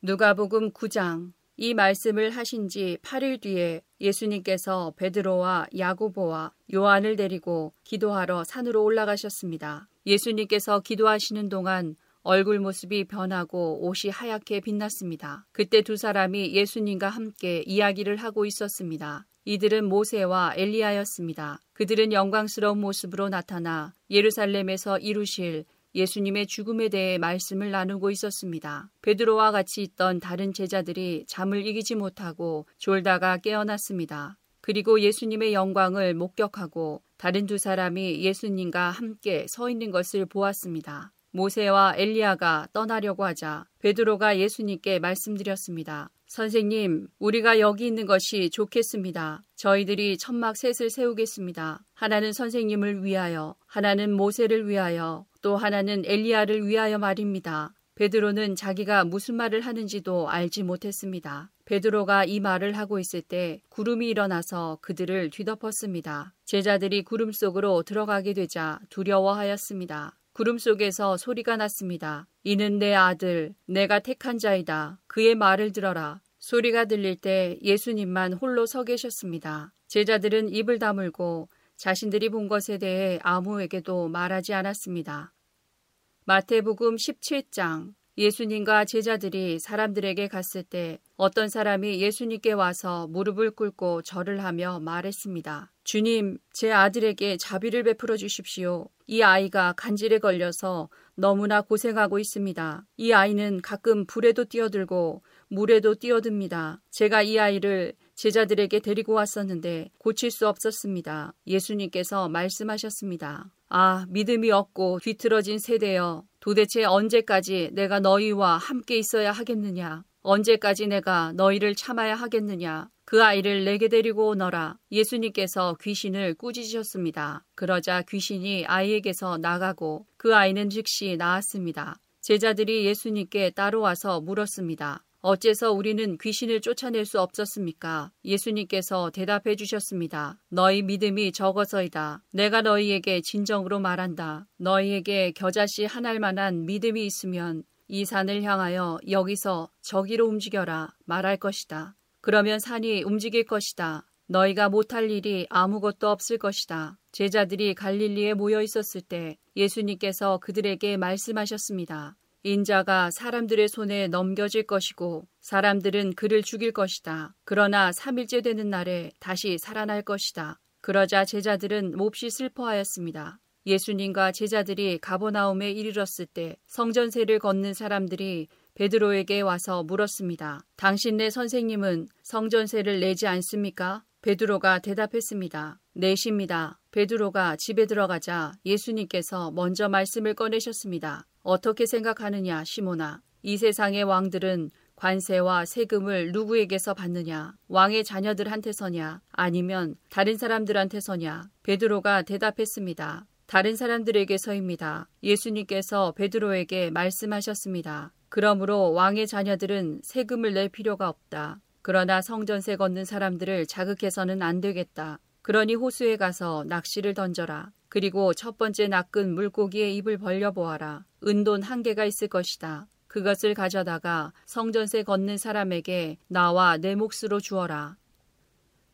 [SPEAKER 2] 누가복음 9장 이 말씀을 하신 지 8일 뒤에 예수님께서 베드로와 야고보와 요한을 데리고 기도하러 산으로 올라가셨습니다. 예수님께서 기도하시는 동안 얼굴 모습이 변하고 옷이 하얗게 빛났습니다. 그때 두 사람이 예수님과 함께 이야기를 하고 있었습니다. 이들은 모세와 엘리야였습니다. 그들은 영광스러운 모습으로 나타나 예루살렘에서 이루실 예수님의 죽음에 대해 말씀을 나누고 있었습니다. 베드로와 같이 있던 다른 제자들이 잠을 이기지 못하고 졸다가 깨어났습니다. 그리고 예수님의 영광을 목격하고 다른 두 사람이 예수님과 함께 서 있는 것을 보았습니다. 모세와 엘리야가 떠나려고 하자 베드로가 예수님께 말씀드렸습니다. 선생님, 우리가 여기 있는 것이 좋겠습니다. 저희들이 천막 셋을 세우겠습니다. 하나는 선생님을 위하여, 하나는 모세를 위하여, 또 하나는 엘리야를 위하여 말입니다. 베드로는 자기가 무슨 말을 하는지도 알지 못했습니다. 베드로가 이 말을 하고 있을 때 구름이 일어나서 그들을 뒤덮었습니다. 제자들이 구름 속으로 들어가게 되자 두려워하였습니다. 구름 속에서 소리가 났습니다. 이는 내 아들, 내가 택한 자이다. 그의 말을 들어라. 소리가 들릴 때 예수님만 홀로 서 계셨습니다. 제자들은 입을 다물고 자신들이 본 것에 대해 아무에게도 말하지 않았습니다. 마태복음 17장 예수님과 제자들이 사람들에게 갔을 때 어떤 사람이 예수님께 와서 무릎을 꿇고 절을 하며 말했습니다. 주님, 제 아들에게 자비를 베풀어 주십시오. 이 아이가 간질에 걸려서 너무나 고생하고 있습니다. 이 아이는 가끔 불에도 뛰어들고 물에도 뛰어듭니다. 제가 이 아이를 제자들에게 데리고 왔었는데 고칠 수 없었습니다. 예수님께서 말씀하셨습니다. 아, 믿음이 없고 뒤틀어진 세대여. 도대체 언제까지 내가 너희와 함께 있어야 하겠느냐? 언제까지 내가 너희를 참아야 하겠느냐? 그 아이를 내게 데리고 오너라. 예수님께서 귀신을 꾸짖으셨습니다. 그러자 귀신이 아이에게서 나가고 그 아이는 즉시 나았습니다. 제자들이 예수님께 따로 와서 물었습니다. 어째서 우리는 귀신을 쫓아낼 수 없었습니까? 예수님께서 대답해 주셨습니다. 너희 믿음이 적어서이다. 내가 너희에게 진정으로 말한다. 너희에게 겨자씨 하나일 만한 믿음이 있으면 이 산을 향하여 여기서 저기로 움직여라 말할 것이다. 그러면 산이 움직일 것이다. 너희가 못할 일이 아무것도 없을 것이다. 제자들이 갈릴리에 모여 있었을 때 예수님께서 그들에게 말씀하셨습니다. 인자가 사람들의 손에 넘겨질 것이고 사람들은 그를 죽일 것이다. 그러나 3일째 되는 날에 다시 살아날 것이다. 그러자 제자들은 몹시 슬퍼하였습니다. 예수님과 제자들이 가보나움에 이르렀을 때 성전세를 걷는 사람들이 베드로에게 와서 물었습니다. 당신네 선생님은 성전세를 내지 않습니까? 베드로가 대답했습니다. 내십니다. 베드로가 집에 들어가자 예수님께서 먼저 말씀을 꺼내셨습니다. 어떻게 생각하느냐, 시모나. 이 세상의 왕들은 관세와 세금을 누구에게서 받느냐? 왕의 자녀들한테서냐? 아니면 다른 사람들한테서냐? 베드로가 대답했습니다. 다른 사람들에게서입니다. 예수님께서 베드로에게 말씀하셨습니다. 그러므로 왕의 자녀들은 세금을 낼 필요가 없다. 그러나 성전세 걷는 사람들을 자극해서는 안 되겠다. 그러니 호수에 가서 낚시를 던져라. 그리고 첫 번째 낚은 물고기의 입을 벌려보아라. 은돈 한 개가 있을 것이다. 그것을 가져다가 성전세 걷는 사람에게 나와 내 몫으로 주어라.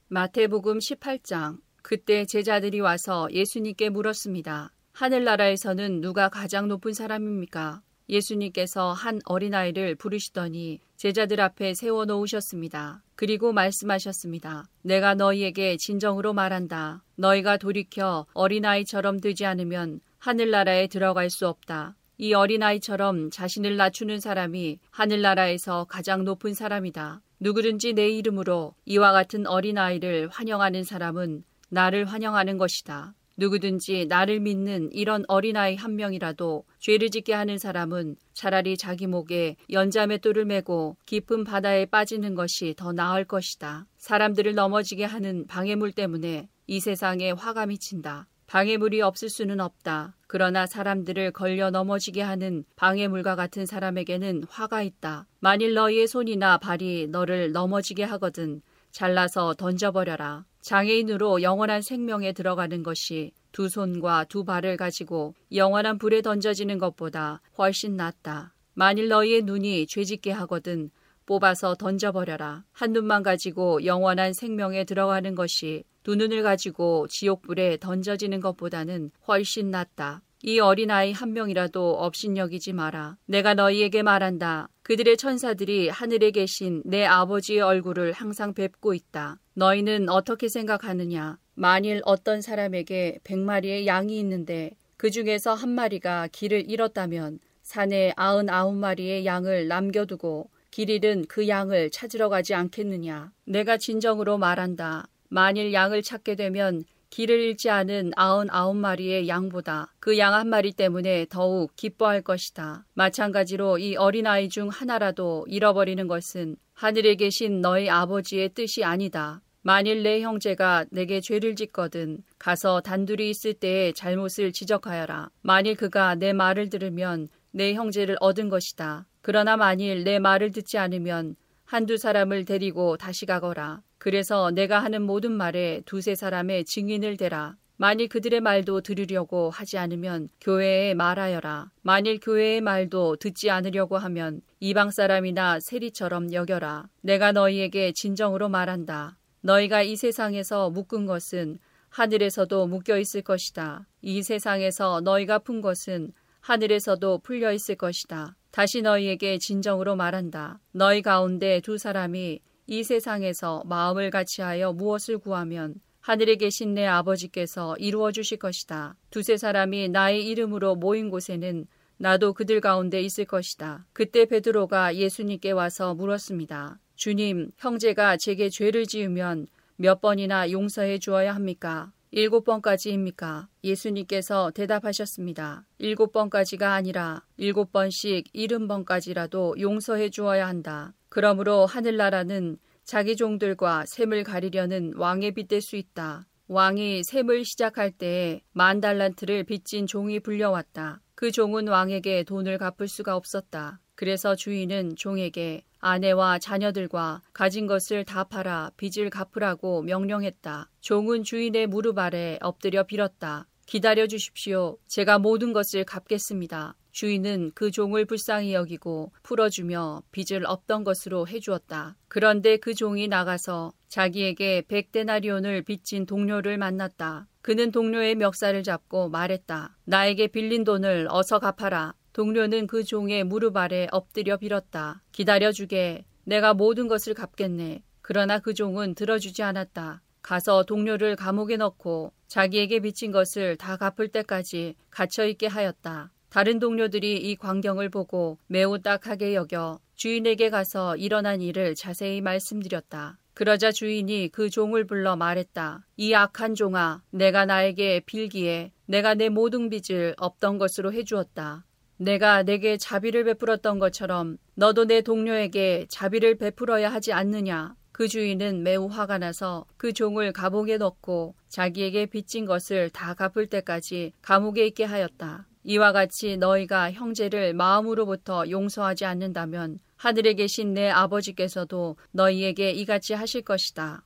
[SPEAKER 2] 마태복음 18장 그때 제자들이 와서 예수님께 물었습니다. 하늘나라에서는 누가 가장 높은 사람입니까? 예수님께서 한 어린아이를 부르시더니 제자들 앞에 세워 놓으셨습니다. 그리고 말씀하셨습니다. 내가 너희에게 진정으로 말한다. 너희가 돌이켜 어린아이처럼 되지 않으면 하늘나라에 들어갈 수 없다. 이 어린아이처럼 자신을 낮추는 사람이 하늘나라에서 가장 높은 사람이다. 누구든지 내 이름으로 이와 같은 어린아이를 환영하는 사람은 나를 환영하는 것이다. 누구든지 나를 믿는 이런 어린아이 한 명이라도 죄를 짓게 하는 사람은 차라리 자기 목에 연자맷돌을 메고 깊은 바다에 빠지는 것이 더 나을 것이다. 사람들을 넘어지게 하는 방해물 때문에 이 세상에 화가 미친다. 방해물이 없을 수는 없다. 그러나 사람들을 걸려 넘어지게 하는 방해물과 같은 사람에게는 화가 있다. 만일 너희의 손이나 발이 너를 넘어지게 하거든 잘라서 던져버려라. 장애인으로 영원한 생명에 들어가는 것이 두 손과 두 발을 가지고 영원한 불에 던져지는 것보다 훨씬 낫다. 만일 너희의 눈이 죄짓게 하거든 뽑아서 던져버려라. 한 눈만 가지고 영원한 생명에 들어가는 것이 두 눈을 가지고 지옥불에 던져지는 것보다는 훨씬 낫다. 이 어린아이 한 명이라도 업신여기지 마라. 내가 너희에게 말한다. 그들의 천사들이 하늘에 계신 내 아버지의 얼굴을 항상 뵙고 있다. 너희는 어떻게 생각하느냐? 만일 어떤 사람에게 백 마리의 양이 있는데 그 중에서 한 마리가 길을 잃었다면 산에 아흔 아홉 마리의 양을 남겨두고 길 잃은 그 양을 찾으러 가지 않겠느냐? 내가 진정으로 말한다. 만일 양을 찾게 되면 길을 잃지 않은 아흔 아홉 마리의 양보다 그 양 한 마리 때문에 더욱 기뻐할 것이다. 마찬가지로 이 어린아이 중 하나라도 잃어버리는 것은 하늘에 계신 너희 아버지의 뜻이 아니다. 만일 내 형제가 내게 죄를 짓거든 가서 단둘이 있을 때에 잘못을 지적하여라. 만일 그가 내 말을 들으면 내 형제를 얻은 것이다. 그러나 만일 내 말을 듣지 않으면 한두 사람을 데리고 다시 가거라. 그래서 내가 하는 모든 말에 두세 사람의 증인을 대라. 만일 그들의 말도 들으려고 하지 않으면 교회에 말하여라. 만일 교회의 말도 듣지 않으려고 하면 이방 사람이나 세리처럼 여겨라. 내가 너희에게 진정으로 말한다. 너희가 이 세상에서 묶은 것은 하늘에서도 묶여 있을 것이다. 이 세상에서 너희가 푼 것은 하늘에서도 풀려 있을 것이다. 다시 너희에게 진정으로 말한다. 너희 가운데 두 사람이 이 세상에서 마음을 같이하여 무엇을 구하면 하늘에 계신 내 아버지께서 이루어 주실 것이다. 두세 사람이 나의 이름으로 모인 곳에는 나도 그들 가운데 있을 것이다. 그때 베드로가 예수님께 와서 물었습니다. 주님, 형제가 제게 죄를 지으면 몇 번이나 용서해 주어야 합니까? 일곱 번까지입니까? 예수님께서 대답하셨습니다. 일곱 번까지가 아니라 일곱 번씩 일흔 번까지라도 용서해 주어야 한다. 그러므로 하늘나라는 자기 종들과 샘을 가리려는 왕의 빗될 수 있다. 왕이 샘을 시작할 때에 만 달란트를 빚진 종이 불려왔다. 그 종은 왕에게 돈을 갚을 수가 없었다. 그래서 주인은 종에게 아내와 자녀들과 가진 것을 다 팔아 빚을 갚으라고 명령했다. 종은 주인의 무릎 아래 엎드려 빌었다. 기다려 주십시오. 제가 모든 것을 갚겠습니다. 주인은 그 종을 불쌍히 여기고 풀어주며 빚을 없던 것으로 해주었다. 그런데 그 종이 나가서 자기에게 백데나리온을 빚진 동료를 만났다. 그는 동료의 멱살을 잡고 말했다. 나에게 빌린 돈을 어서 갚아라. 동료는 그 종의 무릎 아래 엎드려 빌었다. 기다려주게. 내가 모든 것을 갚겠네. 그러나 그 종은 들어주지 않았다. 가서 동료를 감옥에 넣고 자기에게 빚진 것을 다 갚을 때까지 갇혀있게 하였다. 다른 동료들이 이 광경을 보고 매우 딱하게 여겨 주인에게 가서 일어난 일을 자세히 말씀드렸다. 그러자 주인이 그 종을 불러 말했다. 이 악한 종아, 내가 나에게 빌기에 내가 내 모든 빚을 없던 것으로 해주었다. 내가 내게 자비를 베풀었던 것처럼 너도 내 동료에게 자비를 베풀어야 하지 않느냐. 그 주인은 매우 화가 나서 그 종을 감옥에 넣고 자기에게 빚진 것을 다 갚을 때까지 감옥에 있게 하였다. 이와 같이 너희가 형제를 마음으로부터 용서하지 않는다면 하늘에 계신 내 아버지께서도 너희에게 이같이 하실 것이다.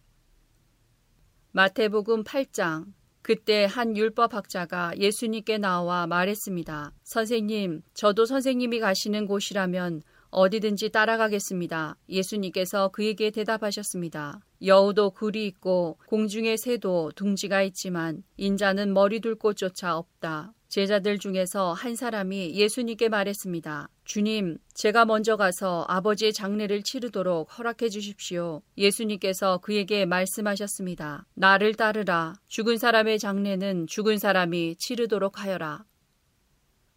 [SPEAKER 2] 마태복음 8장 그때 한 율법학자가 예수님께 나와 말했습니다. 선생님, 저도 선생님이 가시는 곳이라면 어디든지 따라가겠습니다. 예수님께서 그에게 대답하셨습니다. 여우도 굴이 있고 공중의 새도 둥지가 있지만 인자는 머리 둘 곳조차 없다. 제자들 중에서 한 사람이 예수님께 말했습니다. 주님, 제가 먼저 가서 아버지의 장례를 치르도록 허락해 주십시오. 예수님께서 그에게 말씀하셨습니다. 나를 따르라. 죽은 사람의 장례는 죽은 사람이 치르도록 하여라.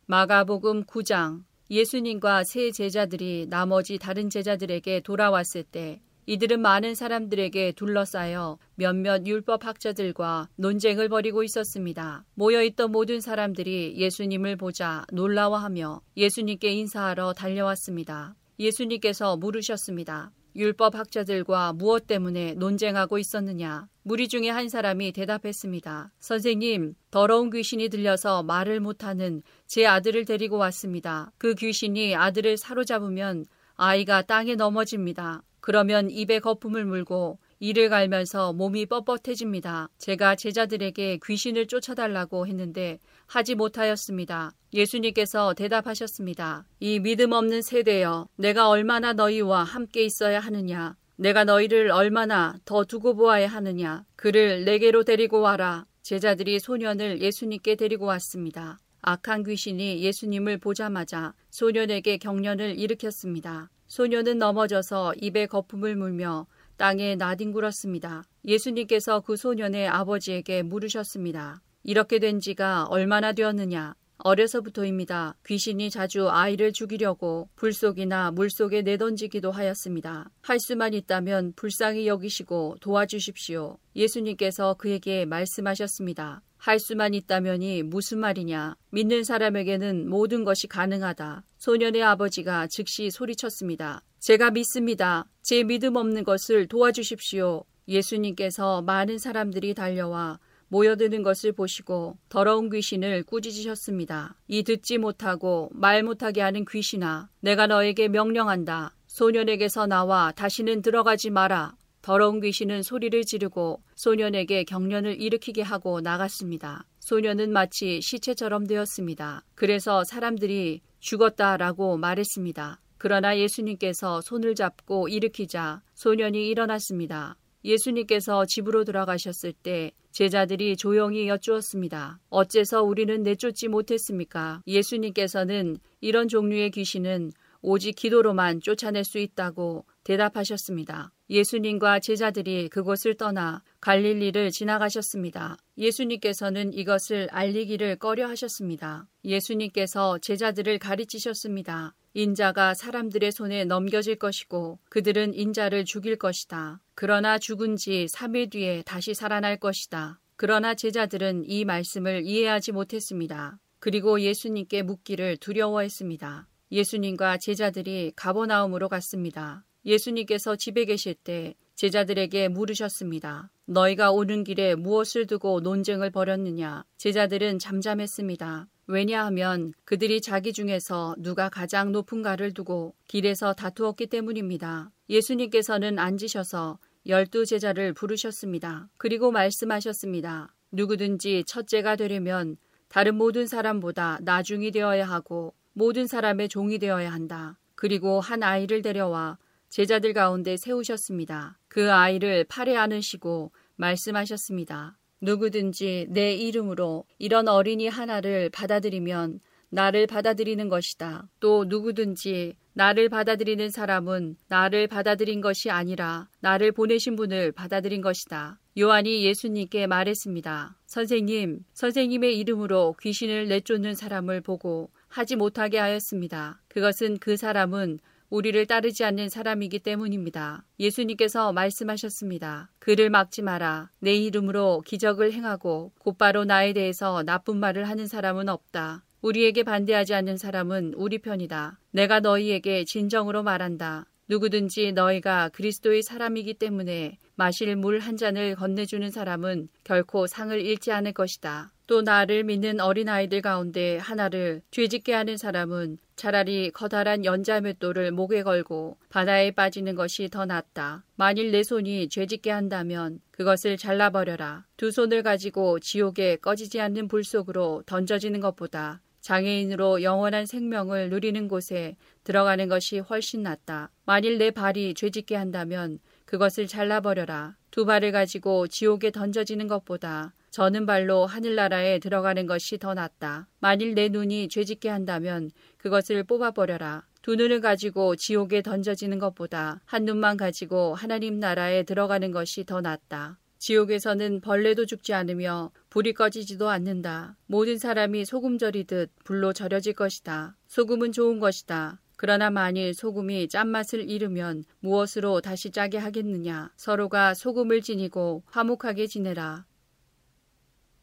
[SPEAKER 2] 마가복음 9장 예수님과 세 제자들이 나머지 다른 제자들에게 돌아왔을 때 이들은 많은 사람들에게 둘러싸여 몇몇 율법 학자들과 논쟁을 벌이고 있었습니다. 모여있던 모든 사람들이 예수님을 보자 놀라워하며 예수님께 인사하러 달려왔습니다. 예수님께서 물으셨습니다. 율법 학자들과 무엇 때문에 논쟁하고 있었느냐? 무리 중에 한 사람이 대답했습니다. 선생님, 더러운 귀신이 들려서 말을 못하는 제 아들을 데리고 왔습니다. 그 귀신이 아들을 사로잡으면 아이가 땅에 넘어집니다. 그러면 입에 거품을 물고 이를 갈면서 몸이 뻣뻣해집니다. 제가 제자들에게 귀신을 쫓아달라고 했는데 하지 못하였습니다. 예수님께서 대답하셨습니다. 이 믿음 없는 세대여, 내가 얼마나 너희와 함께 있어야 하느냐. 내가 너희를 얼마나 더 두고 보아야 하느냐. 그를 내게로 데리고 와라. 제자들이 소년을 예수님께 데리고 왔습니다. 악한 귀신이 예수님을 보자마자 소년에게 경련을 일으켰습니다. 소녀는 넘어져서 입에 거품을 물며 땅에 나뒹굴었습니다. 예수님께서 그 소년의 아버지에게 물으셨습니다. 이렇게 된 지가 얼마나 되었느냐? 어려서부터입니다. 귀신이 자주 아이를 죽이려고 불 속이나 물 속에 내던지기도 하였습니다. 할 수만 있다면 불쌍히 여기시고 도와주십시오. 예수님께서 그에게 말씀하셨습니다. 할 수만 있다면이 무슨 말이냐. 믿는 사람에게는 모든 것이 가능하다. 소년의 아버지가 즉시 소리쳤습니다. 제가 믿습니다. 제 믿음 없는 것을 도와주십시오. 예수님께서 많은 사람들이 달려와 모여드는 것을 보시고 더러운 귀신을 꾸짖으셨습니다. 이 듣지 못하고 말 못하게 하는 귀신아, 내가 너에게 명령한다. 소년에게서 나와 다시는 들어가지 마라. 더러운 귀신은 소리를 지르고 소년에게 경련을 일으키게 하고 나갔습니다. 소년은 마치 시체처럼 되었습니다. 그래서 사람들이 죽었다라고 말했습니다. 그러나 예수님께서 손을 잡고 일으키자 소년이 일어났습니다. 예수님께서 집으로 돌아가셨을 때 제자들이 조용히 여쭈었습니다. 어째서 우리는 내쫓지 못했습니까? 예수님께서는 이런 종류의 귀신은 오직 기도로만 쫓아낼 수 있다고 대답하셨습니다. 예수님과 제자들이 그곳을 떠나 갈릴리를 지나가셨습니다. 예수님께서는 이것을 알리기를 꺼려 하셨습니다. 예수님께서 제자들을 가르치셨습니다. 인자가 사람들의 손에 넘겨질 것이고 그들은 인자를 죽일 것이다. 그러나 죽은 지 3일 뒤에 다시 살아날 것이다. 그러나 제자들은 이 말씀을 이해하지 못했습니다. 그리고 예수님께 묻기를 두려워했습니다. 예수님과 제자들이 가보나움으로 갔습니다. 예수님께서 집에 계실 때 제자들에게 물으셨습니다. 너희가 오는 길에 무엇을 두고 논쟁을 벌였느냐? 제자들은 잠잠했습니다. 왜냐하면 그들이 자기 중에서 누가 가장 높은가를 두고 길에서 다투었기 때문입니다. 예수님께서는 앉으셔서 열두 제자를 부르셨습니다. 그리고 말씀하셨습니다. 누구든지 첫째가 되려면 다른 모든 사람보다 나중이 되어야 하고 모든 사람의 종이 되어야 한다. 그리고 한 아이를 데려와 제자들 가운데 세우셨습니다. 그 아이를 팔에 안으시고 말씀하셨습니다. 누구든지 내 이름으로 이런 어린이 하나를 받아들이면 나를 받아들이는 것이다. 또 누구든지 나를 받아들이는 사람은 나를 받아들인 것이 아니라 나를 보내신 분을 받아들인 것이다. 요한이 예수님께 말했습니다. 선생님, 선생님의 이름으로 귀신을 내쫓는 사람을 보고 하지 못하게 하였습니다. 그것은 그 사람은 우리를 따르지 않는 사람이기 때문입니다. 예수님께서 말씀하셨습니다. 그를 막지 마라. 내 이름으로 기적을 행하고 곧바로 나에 대해서 나쁜 말을 하는 사람은 없다. 우리에게 반대하지 않는 사람은 우리 편이다. 내가 너희에게 진정으로 말한다. 누구든지 너희가 그리스도의 사람이기 때문에 마실 물 한 잔을 건네주는 사람은 결코 상을 잃지 않을 것이다. 또 나를 믿는 어린아이들 가운데 하나를 죄짓게 하는 사람은 차라리 커다란 연자맷돌을 목에 걸고 바다에 빠지는 것이 더 낫다. 만일 내 손이 죄짓게 한다면 그것을 잘라버려라. 두 손을 가지고 지옥에 꺼지지 않는 불 속으로 던져지는 것보다 장애인으로 영원한 생명을 누리는 곳에 들어가는 것이 훨씬 낫다. 만일 내 발이 죄짓게 한다면 그것을 잘라버려라. 두 발을 가지고 지옥에 던져지는 것보다 저는 발로 하늘나라에 들어가는 것이 더 낫다. 만일 내 눈이 죄짓게 한다면 그것을 뽑아버려라. 두 눈을 가지고 지옥에 던져지는 것보다 한 눈만 가지고 하나님 나라에 들어가는 것이 더 낫다. 지옥에서는 벌레도 죽지 않으며 불이 꺼지지도 않는다. 모든 사람이 소금 절이듯 불로 절여질 것이다. 소금은 좋은 것이다. 그러나 만일 소금이 짠맛을 잃으면 무엇으로 다시 짜게 하겠느냐. 서로가 소금을 지니고 화목하게 지내라.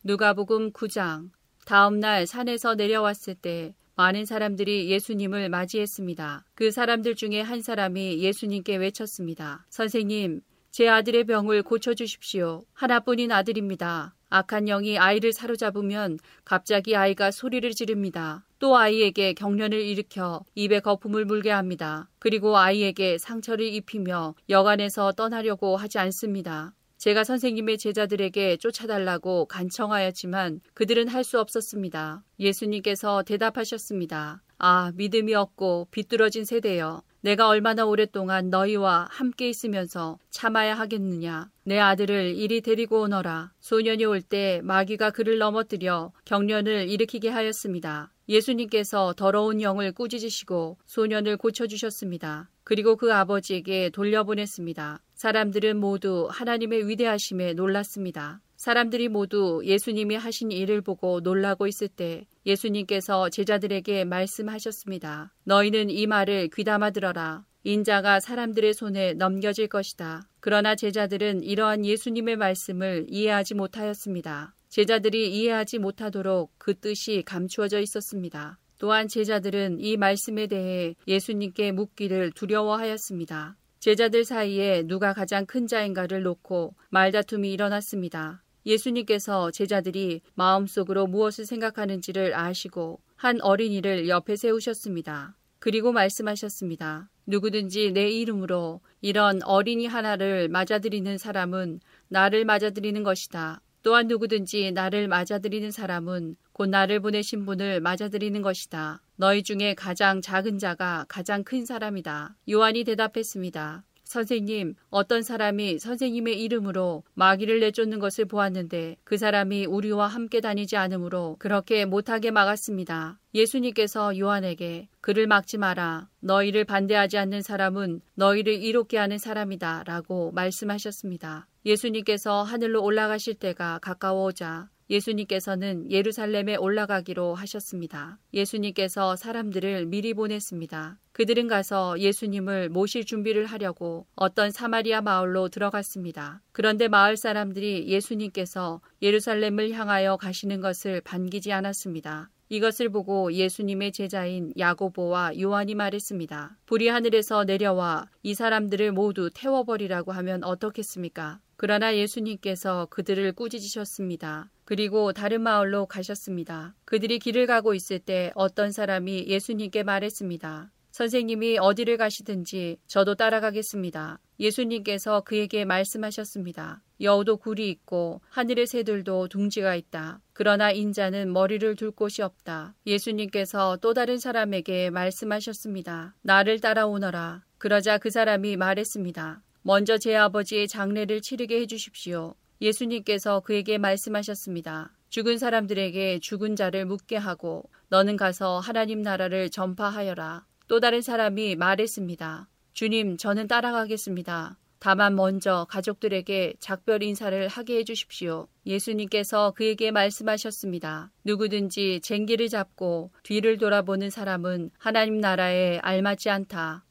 [SPEAKER 2] 누가복음 9장 다음 날 산에서 내려왔을 때 많은 사람들이 예수님을 맞이했습니다. 그 사람들 중에 한 사람이 예수님께 외쳤습니다. 선생님, 제 아들의 병을 고쳐주십시오. 하나뿐인 아들입니다. 악한 영이 아이를 사로잡으면 갑자기 아이가 소리를 지릅니다. 또 아이에게 경련을 일으켜 입에 거품을 물게 합니다. 그리고 아이에게 상처를 입히며 여간에서 떠나려고 하지 않습니다. 제가 선생님의 제자들에게 쫓아달라고 간청하였지만 그들은 할 수 없었습니다. 예수님께서 대답하셨습니다. 아, 믿음이 없고 비뚤어진 세대여. 내가 얼마나 오랫동안 너희와 함께 있으면서 참아야 하겠느냐. 내 아들을 이리 데리고 오너라. 소년이 올 때 마귀가 그를 넘어뜨려 경련을 일으키게 하였습니다. 예수님께서 더러운 영을 꾸짖으시고 소년을 고쳐주셨습니다. 그리고 그 아버지에게 돌려보냈습니다. 사람들은 모두 하나님의 위대하심에 놀랐습니다. 사람들이 모두 예수님이 하신 일을 보고 놀라고 있을 때 예수님께서 제자들에게 말씀하셨습니다. 너희는 이 말을 귀담아 들어라. 인자가 사람들의 손에 넘겨질 것이다. 그러나 제자들은 이러한 예수님의 말씀을 이해하지 못하였습니다. 제자들이 이해하지 못하도록 그 뜻이 감추어져 있었습니다. 또한 제자들은 이 말씀에 대해 예수님께 묻기를 두려워하였습니다. 제자들 사이에 누가 가장 큰 자인가를 놓고 말다툼이 일어났습니다. 예수님께서 제자들이 마음속으로 무엇을 생각하는지를 아시고 한 어린이를 옆에 세우셨습니다. 그리고 말씀하셨습니다. 누구든지 내 이름으로 이런 어린이 하나를 맞아들이는 사람은 나를 맞아들이는 것이다. 또한 누구든지 나를 맞아들이는 사람은 곧 나를 보내신 분을 맞아들이는 것이다. 너희 중에 가장 작은 자가 가장 큰 사람이다. 요한이 대답했습니다. 선생님, 어떤 사람이 선생님의 이름으로 마귀를 내쫓는 것을 보았는데 그 사람이 우리와 함께 다니지 않으므로 그렇게 못하게 막았습니다. 예수님께서 요한에게 그를 막지 마라. 너희를 반대하지 않는 사람은 너희를 이롭게 하는 사람이다. 라고 말씀하셨습니다. 예수님께서 하늘로 올라가실 때가 가까워오자 예수님께서는 예루살렘에 올라가기로 하셨습니다. 예수님께서 사람들을 미리 보냈습니다. 그들은 가서 예수님을 모실 준비를 하려고 어떤 사마리아 마을로 들어갔습니다. 그런데 마을 사람들이 예수님께서 예루살렘을 향하여 가시는 것을 반기지 않았습니다. 이것을 보고 예수님의 제자인 야고보와 요한이 말했습니다. 불이 하늘에서 내려와 이 사람들을 모두 태워버리라고 하면 어떻겠습니까? 그러나 예수님께서 그들을 꾸짖으셨습니다. 그리고 다른 마을로 가셨습니다. 그들이 길을 가고 있을 때 어떤 사람이 예수님께 말했습니다. 선생님이 어디를 가시든지 저도 따라가겠습니다. 예수님께서 그에게 말씀하셨습니다. 여우도 굴이 있고 하늘의 새들도 둥지가 있다. 그러나 인자는 머리를 둘 곳이 없다. 예수님께서 또 다른 사람에게 말씀하셨습니다. 나를 따라오너라. 그러자 그 사람이 말했습니다. 먼저 제 아버지의 장례를 치르게 해주십시오. 예수님께서 그에게 말씀하셨습니다. 죽은 사람들에게 죽은 자를 묻게 하고 너는 가서 하나님 나라를 전파하여라. 또 다른 사람이 말했습니다. 주님, 저는 따라가겠습니다. 다만 먼저 가족들에게 작별 인사를 하게 해주십시오. 예수님께서 그에게 말씀하셨습니다. 누구든지 쟁기를 잡고 뒤를 돌아보는 사람은 하나님 나라에 알맞지 않다.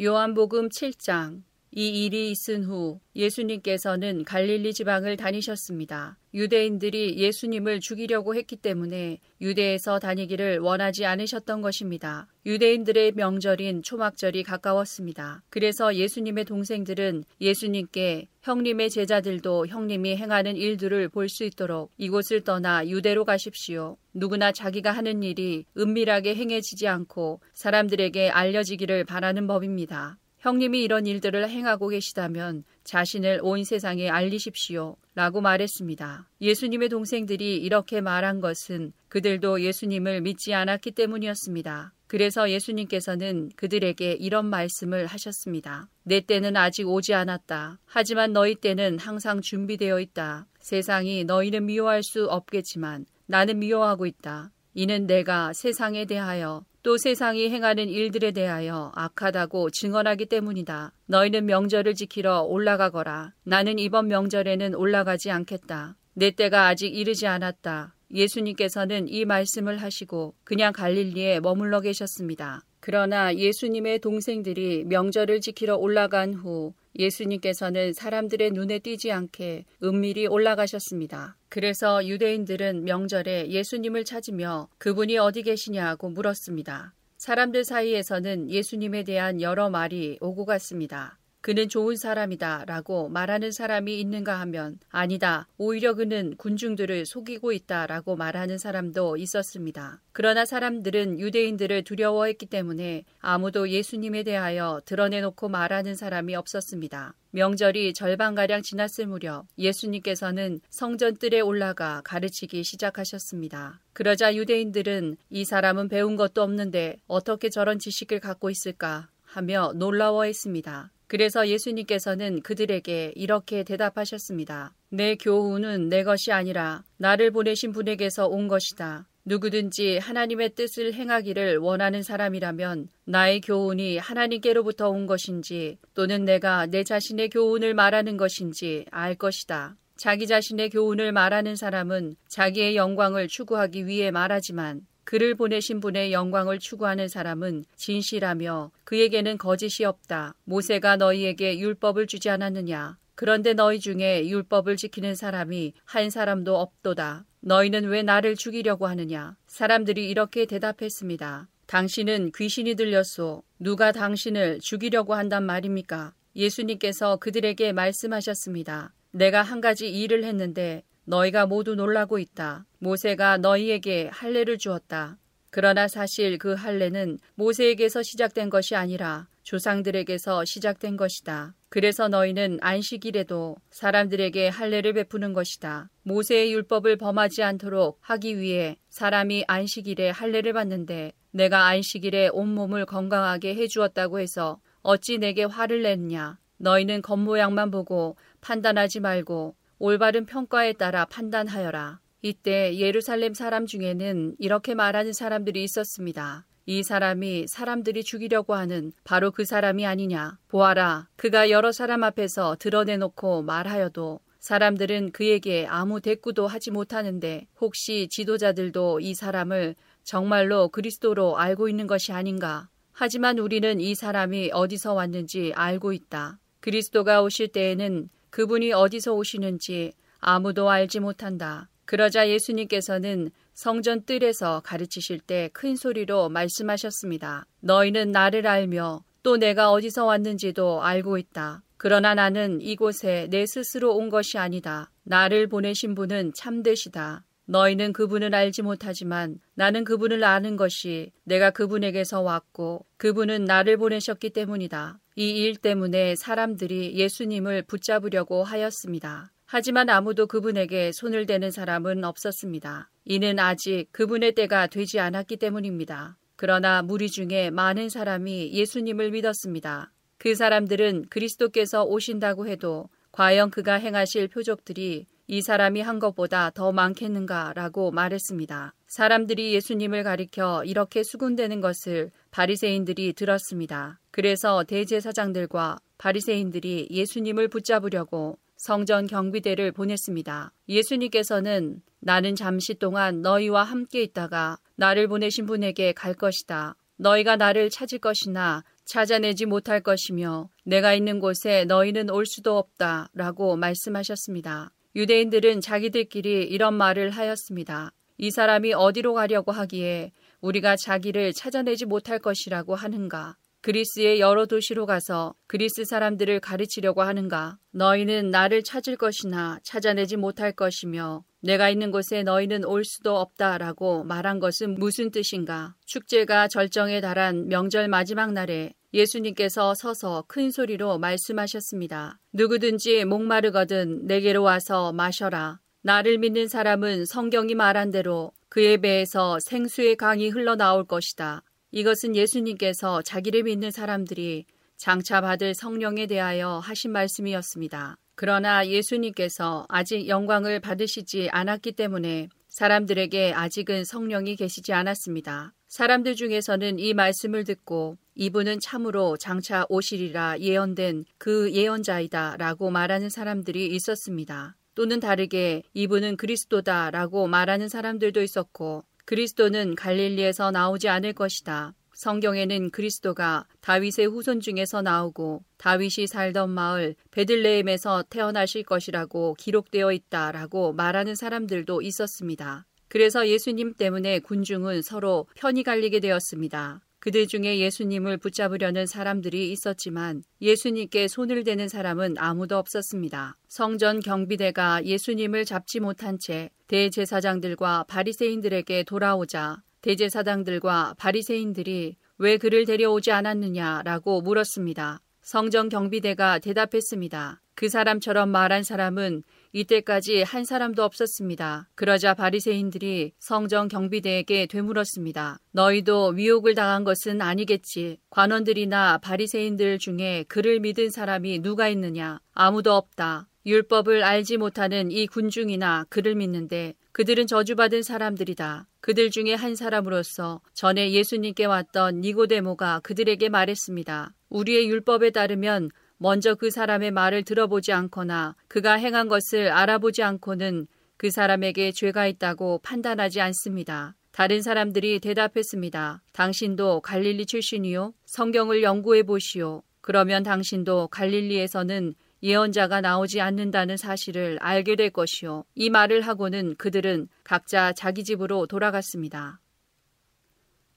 [SPEAKER 2] 요한복음 7장 이 일이 있은 후 예수님께서는 갈릴리 지방을 다니셨습니다. 유대인들이 예수님을 죽이려고 했기 때문에 유대에서 다니기를 원하지 않으셨던 것입니다. 유대인들의 명절인 초막절이 가까웠습니다. 그래서 예수님의 동생들은 예수님께 형님의 제자들도 형님이 행하는 일들을 볼 수 있도록 이곳을 떠나 유대로 가십시오. 누구나 자기가 하는 일이 은밀하게 행해지지 않고 사람들에게 알려지기를 바라는 법입니다. 형님이 이런 일들을 행하고 계시다면 자신을 온 세상에 알리십시오. 라고 말했습니다. 예수님의 동생들이 이렇게 말한 것은 그들도 예수님을 믿지 않았기 때문이었습니다. 그래서 예수님께서는 그들에게 이런 말씀을 하셨습니다. 내 때는 아직 오지 않았다. 하지만 너희 때는 항상 준비되어 있다. 세상이 너희는 미워할 수 없겠지만 나는 미워하고 있다. 이는 내가 세상에 대하여 또 세상이 행하는 일들에 대하여 악하다고 증언하기 때문이다. 너희는 명절을 지키러 올라가거라. 나는 이번 명절에는 올라가지 않겠다. 내 때가 아직 이르지 않았다. 예수님께서는 이 말씀을 하시고 그냥 갈릴리에 머물러 계셨습니다. 그러나 예수님의 동생들이 명절을 지키러 올라간 후 예수님께서는 사람들의 눈에 띄지 않게 은밀히 올라가셨습니다. 그래서 유대인들은 명절에 예수님을 찾으며 그분이 어디 계시냐고 물었습니다. 사람들 사이에서는 예수님에 대한 여러 말이 오고 갔습니다. 그는 좋은 사람이다 라고 말하는 사람이 있는가 하면 아니다. 오히려 그는 군중들을 속이고 있다 라고 말하는 사람도 있었습니다. 그러나 사람들은 유대인들을 두려워했기 때문에 아무도 예수님에 대하여 드러내놓고 말하는 사람이 없었습니다. 명절이 절반가량 지났을 무렵 예수님께서는 성전 뜰에 올라가 가르치기 시작하셨습니다. 그러자 유대인들은 이 사람은 배운 것도 없는데 어떻게 저런 지식을 갖고 있을까 하며 놀라워했습니다. 그래서 예수님께서는 그들에게 이렇게 대답하셨습니다. 내 교훈은 내 것이 아니라 나를 보내신 분에게서 온 것이다. 누구든지 하나님의 뜻을 행하기를 원하는 사람이라면 나의 교훈이 하나님께로부터 온 것인지 또는 내가 내 자신의 교훈을 말하는 것인지 알 것이다. 자기 자신의 교훈을 말하는 사람은 자기의 영광을 추구하기 위해 말하지만 그를 보내신 분의 영광을 추구하는 사람은 진실하며 그에게는 거짓이 없다. 모세가 너희에게 율법을 주지 않았느냐? 그런데 너희 중에 율법을 지키는 사람이 한 사람도 없도다. 너희는 왜 나를 죽이려고 하느냐? 사람들이 이렇게 대답했습니다. 당신은 귀신이 들렸소. 누가 당신을 죽이려고 한단 말입니까? 예수님께서 그들에게 말씀하셨습니다. 내가 한 가지 일을 했는데 너희가 모두 놀라고 있다. 모세가 너희에게 할례를 주었다. 그러나 사실 그 할례는 모세에게서 시작된 것이 아니라 조상들에게서 시작된 것이다. 그래서 너희는 안식일에도 사람들에게 할례를 베푸는 것이다. 모세의 율법을 범하지 않도록 하기 위해 사람이 안식일에 할례를 받는데 내가 안식일에 온몸을 건강하게 해 주었다고 해서 어찌 내게 화를 냈냐? 너희는 겉모양만 보고 판단하지 말고 올바른 평가에 따라 판단하여라. 이때 예루살렘 사람 중에는 이렇게 말하는 사람들이 있었습니다. 이 사람이 사람들이 죽이려고 하는 바로 그 사람이 아니냐. 보아라. 그가 여러 사람 앞에서 드러내놓고 말하여도 사람들은 그에게 아무 대꾸도 하지 못하는데 혹시 지도자들도 이 사람을 정말로 그리스도로 알고 있는 것이 아닌가. 하지만 우리는 이 사람이 어디서 왔는지 알고 있다. 그리스도가 오실 때에는 그분이 어디서 오시는지 아무도 알지 못한다. 그러자 예수님께서는 성전 뜰에서 가르치실 때 큰 소리로 말씀하셨습니다. 너희는 나를 알며 또 내가 어디서 왔는지도 알고 있다. 그러나 나는 이곳에 내 스스로 온 것이 아니다. 나를 보내신 분은 참되시다. 너희는 그분을 알지 못하지만 나는 그분을 아는 것이 내가 그분에게서 왔고 그분은 나를 보내셨기 때문이다. 이 일 때문에 사람들이 예수님을 붙잡으려고 하였습니다. 하지만 아무도 그분에게 손을 대는 사람은 없었습니다. 이는 아직 그분의 때가 되지 않았기 때문입니다. 그러나 무리 중에 많은 사람이 예수님을 믿었습니다. 그 사람들은 그리스도께서 오신다고 해도 과연 그가 행하실 표적들이 이 사람이 한 것보다 더 많겠는가라고 말했습니다. 사람들이 예수님을 가리켜 이렇게 수군대는 것을 바리새인들이 들었습니다. 그래서 대제사장들과 바리새인들이 예수님을 붙잡으려고 성전 경비대를 보냈습니다. 예수님께서는 나는 잠시 동안 너희와 함께 있다가 나를 보내신 분에게 갈 것이다. 너희가 나를 찾을 것이나 찾아내지 못할 것이며 내가 있는 곳에 너희는 올 수도 없다. 라고 말씀하셨습니다. 유대인들은 자기들끼리 이런 말을 하였습니다. 이 사람이 어디로 가려고 하기에 우리가 자기를 찾아내지 못할 것이라고 하는가? 그리스의 여러 도시로 가서 그리스 사람들을 가르치려고 하는가? 너희는 나를 찾을 것이나 찾아내지 못할 것이며 내가 있는 곳에 너희는 올 수도 없다라고 말한 것은 무슨 뜻인가? 축제가 절정에 달한 명절 마지막 날에 예수님께서 서서 큰 소리로 말씀하셨습니다. 누구든지 목마르거든 내게로 와서 마셔라. 나를 믿는 사람은 성경이 말한 대로 그의 배에서 생수의 강이 흘러나올 것이다. 이것은 예수님께서 자기를 믿는 사람들이 장차 받을 성령에 대하여 하신 말씀이었습니다. 그러나 예수님께서 아직 영광을 받으시지 않았기 때문에 사람들에게 아직은 성령이 계시지 않았습니다. 사람들 중에서는 이 말씀을 듣고 이분은 참으로 장차 오시리라 예언된 그 예언자이다 라고 말하는 사람들이 있었습니다. 또는 다르게 이분은 그리스도다 라고 말하는 사람들도 있었고 그리스도는 갈릴리에서 나오지 않을 것이다. 성경에는 그리스도가 다윗의 후손 중에서 나오고 다윗이 살던 마을 베들레헴에서 태어나실 것이라고 기록되어 있다라고 말하는 사람들도 있었습니다. 그래서 예수님 때문에 군중은 서로 편이 갈리게 되었습니다. 그들 중에 예수님을 붙잡으려는 사람들이 있었지만 예수님께 손을 대는 사람은 아무도 없었습니다. 성전 경비대가 예수님을 잡지 못한 채 대제사장들과 바리새인들에게 돌아오자 대제사장들과 바리새인들이 왜 그를 데려오지 않았느냐라고 물었습니다. 성전 경비대가 대답했습니다. 그 사람처럼 말한 사람은 이때까지 한 사람도 없었습니다. 그러자 바리새인들이 성전 경비대에게 되물었습니다. 너희도 위혹을 당한 것은 아니겠지. 관원들이나 바리새인들 중에 그를 믿은 사람이 누가 있느냐? 아무도 없다. 율법을 알지 못하는 이 군중이나 그를 믿는데 그들은 저주받은 사람들이다. 그들 중에 한 사람으로서 전에 예수님께 왔던 니고데모가 그들에게 말했습니다. 우리의 율법에 따르면 먼저 그 사람의 말을 들어보지 않거나 그가 행한 것을 알아보지 않고는 그 사람에게 죄가 있다고 판단하지 않습니다. 다른 사람들이 대답했습니다. 당신도 갈릴리 출신이요? 성경을 연구해 보시오. 그러면 당신도 갈릴리에서는 예언자가 나오지 않는다는 사실을 알게 될 것이요. 이 말을 하고는 그들은 각자 자기 집으로 돌아갔습니다.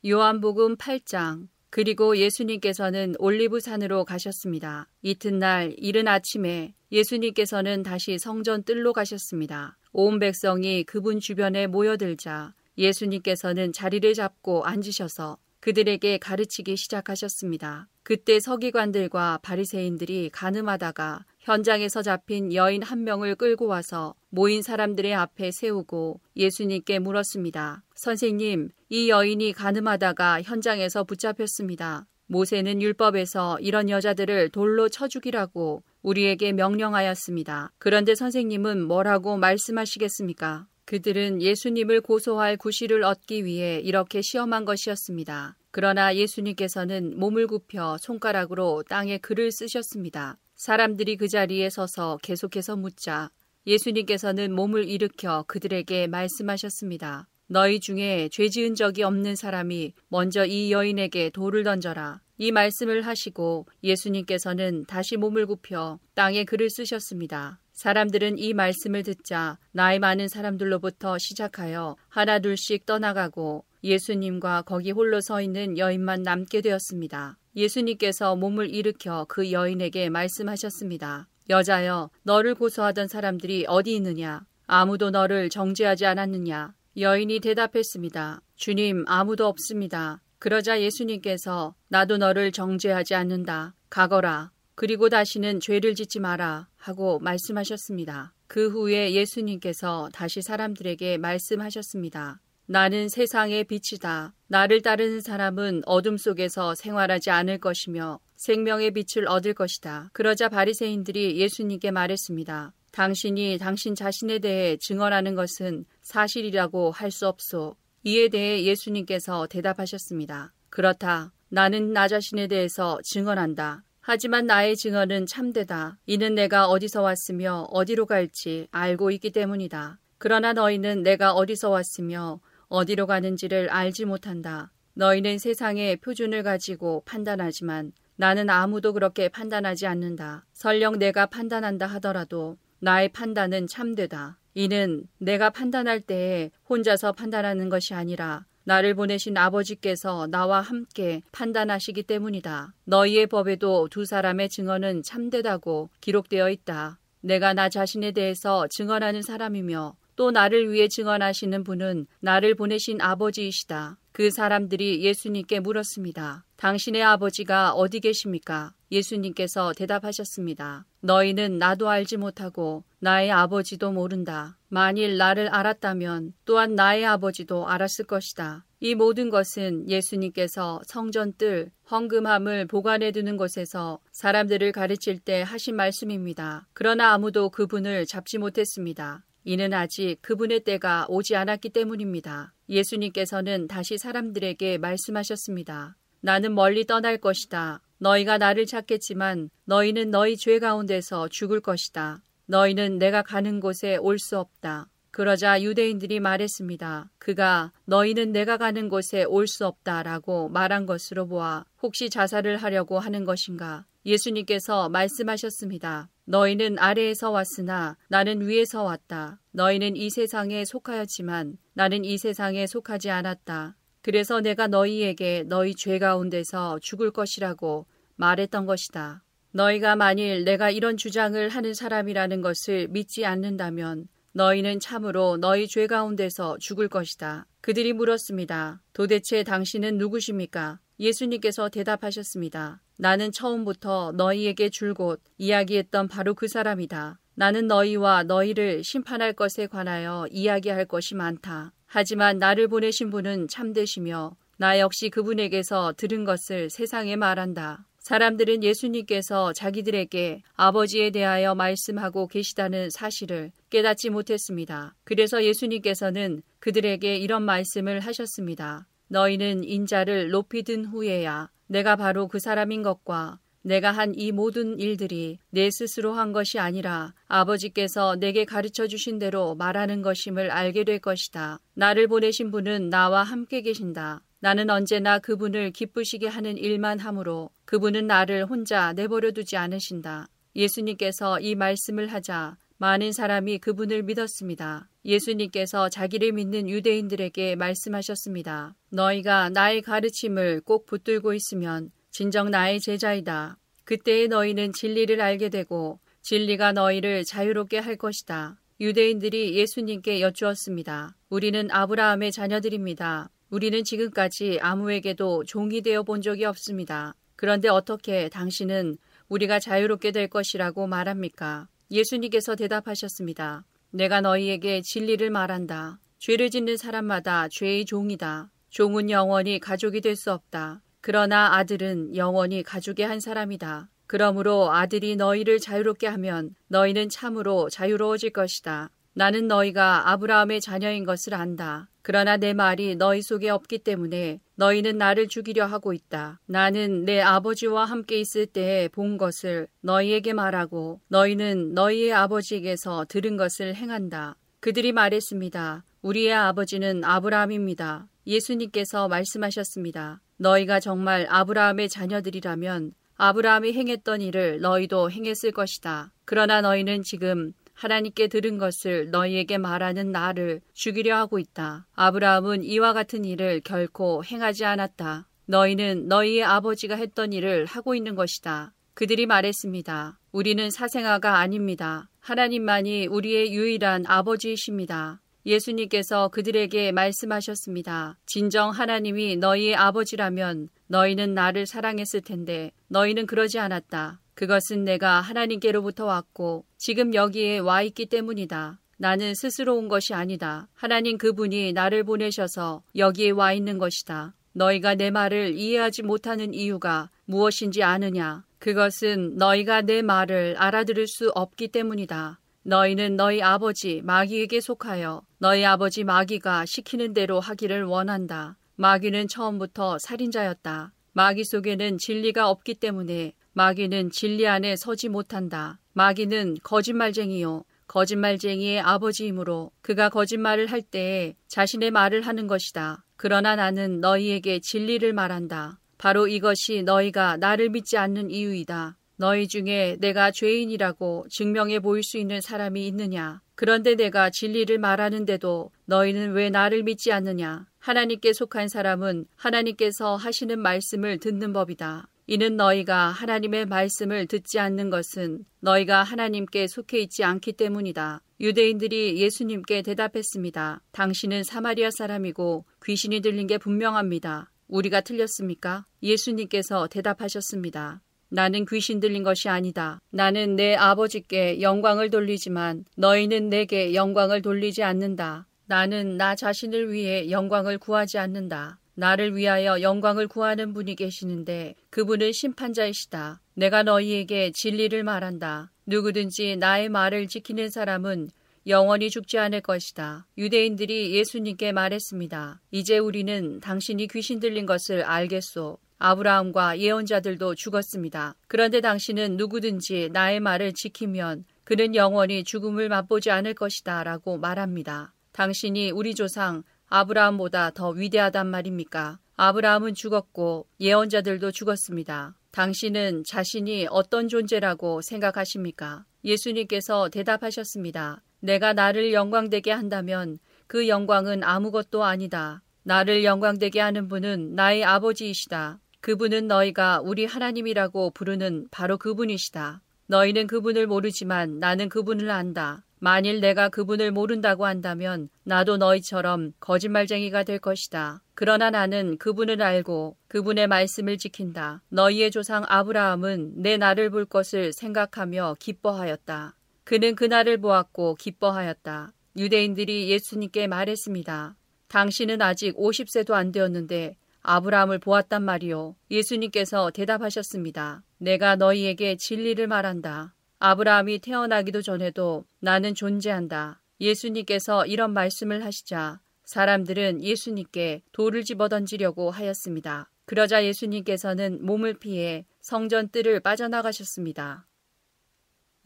[SPEAKER 2] 요한복음 8장 그리고 예수님께서는 올리브산으로 가셨습니다. 이튿날 이른 아침에 예수님께서는 다시 성전 뜰로 가셨습니다. 온 백성이 그분 주변에 모여들자 예수님께서는 자리를 잡고 앉으셔서 그들에게 가르치기 시작하셨습니다. 그때 서기관들과 바리새인들이 가늠하다가 현장에서 잡힌 여인 한 명을 끌고 와서 모인 사람들의 앞에 세우고 예수님께 물었습니다. 선생님, 이 여인이 가늠하다가 현장에서 붙잡혔습니다. 모세는 율법에서 이런 여자들을 돌로 쳐 죽이라고 우리에게 명령하였습니다. 그런데 선생님은 뭐라고 말씀하시겠습니까? 그들은 예수님을 고소할 구실을 얻기 위해 이렇게 시험한 것이었습니다. 그러나 예수님께서는 몸을 굽혀 손가락으로 땅에 글을 쓰셨습니다. 사람들이 그 자리에 서서 계속해서 묻자 예수님께서는 몸을 일으켜 그들에게 말씀하셨습니다. 너희 중에 죄 지은 적이 없는 사람이 먼저 이 여인에게 돌을 던져라. 이 말씀을 하시고 예수님께서는 다시 몸을 굽혀 땅에 글을 쓰셨습니다. 사람들은 이 말씀을 듣자 나이 많은 사람들로부터 시작하여 하나둘씩 떠나가고 예수님과 거기 홀로 서 있는 여인만 남게 되었습니다. 예수님께서 몸을 일으켜 그 여인에게 말씀하셨습니다. 여자여, 너를 고소하던 사람들이 어디 있느냐? 아무도 너를 정죄하지 않았느냐? 여인이 대답했습니다. 주님, 아무도 없습니다. 그러자 예수님께서 나도 너를 정죄하지 않는다. 가거라. 그리고 다시는 죄를 짓지 마라. 하고 말씀하셨습니다. 그 후에 예수님께서 다시 사람들에게 말씀하셨습니다. 나는 세상의 빛이다. 나를 따르는 사람은 어둠 속에서 생활하지 않을 것이며 생명의 빛을 얻을 것이다. 그러자 바리새인들이 예수님께 말했습니다. 당신이 당신 자신에 대해 증언하는 것은 사실이라고 할 수 없소. 이에 대해 예수님께서 대답하셨습니다. 그렇다. 나는 나 자신에 대해서 증언한다. 하지만 나의 증언은 참되다. 이는 내가 어디서 왔으며 어디로 갈지 알고 있기 때문이다. 그러나 너희는 내가 어디서 왔으며 어디로 가는지를 알지 못한다. 너희는 세상의 표준을 가지고 판단하지만 나는 아무도 그렇게 판단하지 않는다. 설령 내가 판단한다 하더라도 나의 판단은 참되다. 이는 내가 판단할 때에 혼자서 판단하는 것이 아니라 나를 보내신 아버지께서 나와 함께 판단하시기 때문이다. 너희의 법에도 두 사람의 증언은 참되다고 기록되어 있다. 내가 나 자신에 대해서 증언하는 사람이며 또 나를 위해 증언하시는 분은 나를 보내신 아버지이시다. 그 사람들이 예수님께 물었습니다. 당신의 아버지가 어디 계십니까? 예수님께서 대답하셨습니다. 너희는 나도 알지 못하고 나의 아버지도 모른다. 만일 나를 알았다면 또한 나의 아버지도 알았을 것이다. 이 모든 것은 예수님께서 성전 뜰, 헌금함을 보관해 두는 곳에서 사람들을 가르칠 때 하신 말씀입니다. 그러나 아무도 그분을 잡지 못했습니다. 이는 아직 그분의 때가 오지 않았기 때문입니다. 예수님께서는 다시 사람들에게 말씀하셨습니다. 나는 멀리 떠날 것이다. 너희가 나를 찾겠지만 너희는 너희 죄 가운데서 죽을 것이다. 너희는 내가 가는 곳에 올 수 없다. 그러자 유대인들이 말했습니다. 그가 너희는 내가 가는 곳에 올 수 없다라고 말한 것으로 보아 혹시 자살을 하려고 하는 것인가? 예수님께서 말씀하셨습니다. 너희는 아래에서 왔으나 나는 위에서 왔다. 너희는 이 세상에 속하였지만 나는 이 세상에 속하지 않았다. 그래서 내가 너희에게 너희 죄 가운데서 죽을 것이라고 말했던 것이다. 너희가 만일 내가 이런 주장을 하는 사람이라는 것을 믿지 않는다면 너희는 참으로 너희 죄 가운데서 죽을 것이다. 그들이 물었습니다. 도대체 당신은 누구십니까? 예수님께서 대답하셨습니다. 나는 처음부터 너희에게 줄곧 이야기했던 바로 그 사람이다. 나는 너희와 너희를 심판할 것에 관하여 이야기할 것이 많다. 하지만 나를 보내신 분은 참되시며 나 역시 그분에게서 들은 것을 세상에 말한다. 사람들은 예수님께서 자기들에게 아버지에 대하여 말씀하고 계시다는 사실을 깨닫지 못했습니다. 그래서 예수님께서는 그들에게 이런 말씀을 하셨습니다. 너희는 인자를 높이 든 후에야 내가 바로 그 사람인 것과 내가 한 이 모든 일들이 내 스스로 한 것이 아니라 아버지께서 내게 가르쳐 주신 대로 말하는 것임을 알게 될 것이다. 나를 보내신 분은 나와 함께 계신다. 나는 언제나 그분을 기쁘시게 하는 일만 하므로 그분은 나를 혼자 내버려 두지 않으신다. 예수님께서 이 말씀을 하자 많은 사람이 그분을 믿었습니다. 예수님께서 자기를 믿는 유대인들에게 말씀하셨습니다. 너희가 나의 가르침을 꼭 붙들고 있으면 진정 나의 제자이다. 그때에 너희는 진리를 알게 되고 진리가 너희를 자유롭게 할 것이다. 유대인들이 예수님께 여쭈었습니다. 우리는 아브라함의 자녀들입니다. 우리는 지금까지 아무에게도 종이 되어 본 적이 없습니다. 그런데 어떻게 당신은 우리가 자유롭게 될 것이라고 말합니까? 예수님께서 대답하셨습니다. 내가 너희에게 진리를 말한다. 죄를 짓는 사람마다 죄의 종이다. 종은 영원히 가족이 될 수 없다. 그러나 아들은 영원히 가족의 한 사람이다. 그러므로 아들이 너희를 자유롭게 하면 너희는 참으로 자유로워질 것이다. 나는 너희가 아브라함의 자녀인 것을 안다. 그러나 내 말이 너희 속에 없기 때문에 너희는 나를 죽이려 하고 있다. 나는 내 아버지와 함께 있을 때에 본 것을 너희에게 말하고 너희는 너희의 아버지에게서 들은 것을 행한다. 그들이 말했습니다. 우리의 아버지는 아브라함입니다. 예수님께서 말씀하셨습니다. 너희가 정말 아브라함의 자녀들이라면 아브라함이 행했던 일을 너희도 행했을 것이다. 그러나 너희는 지금 하나님께 들은 것을 너희에게 말하는 나를 죽이려 하고 있다. 아브라함은 이와 같은 일을 결코 행하지 않았다. 너희는 너희의 아버지가 했던 일을 하고 있는 것이다. 그들이 말했습니다. 우리는 사생아가 아닙니다. 하나님만이 우리의 유일한 아버지이십니다. 예수님께서 그들에게 말씀하셨습니다. 진정 하나님이 너희의 아버지라면 너희는 나를 사랑했을 텐데 너희는 그러지 않았다. 그것은 내가 하나님께로부터 왔고 지금 여기에 와 있기 때문이다. 나는 스스로 온 것이 아니다. 하나님 그분이 나를 보내셔서 여기에 와 있는 것이다. 너희가 내 말을 이해하지 못하는 이유가 무엇인지 아느냐? 그것은 너희가 내 말을 알아들을 수 없기 때문이다. 너희는 너희 아버지 마귀에게 속하여 너희 아버지 마귀가 시키는 대로 하기를 원한다. 마귀는 처음부터 살인자였다. 마귀 속에는 진리가 없기 때문에 마귀는 진리 안에 서지 못한다. 마귀는 거짓말쟁이요. 거짓말쟁이의 아버지이므로 그가 거짓말을 할 때에 자신의 말을 하는 것이다. 그러나 나는 너희에게 진리를 말한다. 바로 이것이 너희가 나를 믿지 않는 이유이다. 너희 중에 내가 죄인이라고 증명해 보일 수 있는 사람이 있느냐? 그런데 내가 진리를 말하는데도 너희는 왜 나를 믿지 않느냐? 하나님께 속한 사람은 하나님께서 하시는 말씀을 듣는 법이다. 이는 너희가 하나님의 말씀을 듣지 않는 것은 너희가 하나님께 속해 있지 않기 때문이다. 유대인들이 예수님께 대답했습니다. 당신은 사마리아 사람이고 귀신이 들린 게 분명합니다. 우리가 틀렸습니까? 예수님께서 대답하셨습니다. 나는 귀신 들린 것이 아니다. 나는 내 아버지께 영광을 돌리지만 너희는 내게 영광을 돌리지 않는다. 나는 나 자신을 위해 영광을 구하지 않는다. 나를 위하여 영광을 구하는 분이 계시는데 그분은 심판자이시다. 내가 너희에게 진리를 말한다. 누구든지 나의 말을 지키는 사람은 영원히 죽지 않을 것이다. 유대인들이 예수님께 말했습니다. 이제 우리는 당신이 귀신 들린 것을 알겠소. 아브라함과 예언자들도 죽었습니다. 그런데 당신은 누구든지 나의 말을 지키면 그는 영원히 죽음을 맛보지 않을 것이다 라고 말합니다. 당신이 우리 조상 아브라함보다 더 위대하단 말입니까? 아브라함은 죽었고 예언자들도 죽었습니다. 당신은 자신이 어떤 존재라고 생각하십니까? 예수님께서 대답하셨습니다. 내가 나를 영광되게 한다면 그 영광은 아무것도 아니다. 나를 영광되게 하는 분은 나의 아버지이시다. 그분은 너희가 우리 하나님이라고 부르는 바로 그분이시다. 너희는 그분을 모르지만 나는 그분을 안다. 만일 내가 그분을 모른다고 한다면 나도 너희처럼 거짓말쟁이가 될 것이다. 그러나 나는 그분을 알고 그분의 말씀을 지킨다. 너희의 조상 아브라함은 내 날을 볼 것을 생각하며 기뻐하였다. 그는 그날을 보았고 기뻐하였다. 유대인들이 예수님께 말했습니다. 당신은 아직 50세도 안 되었는데 아브라함을 보았단 말이요. 예수님께서 대답하셨습니다. 내가 너희에게 진리를 말한다. 아브라함이 태어나기도 전에도 나는 존재한다. 예수님께서 이런 말씀을 하시자 사람들은 예수님께 돌을 집어 던지려고 하였습니다. 그러자 예수님께서는 몸을 피해 성전 뜰을 빠져나가셨습니다.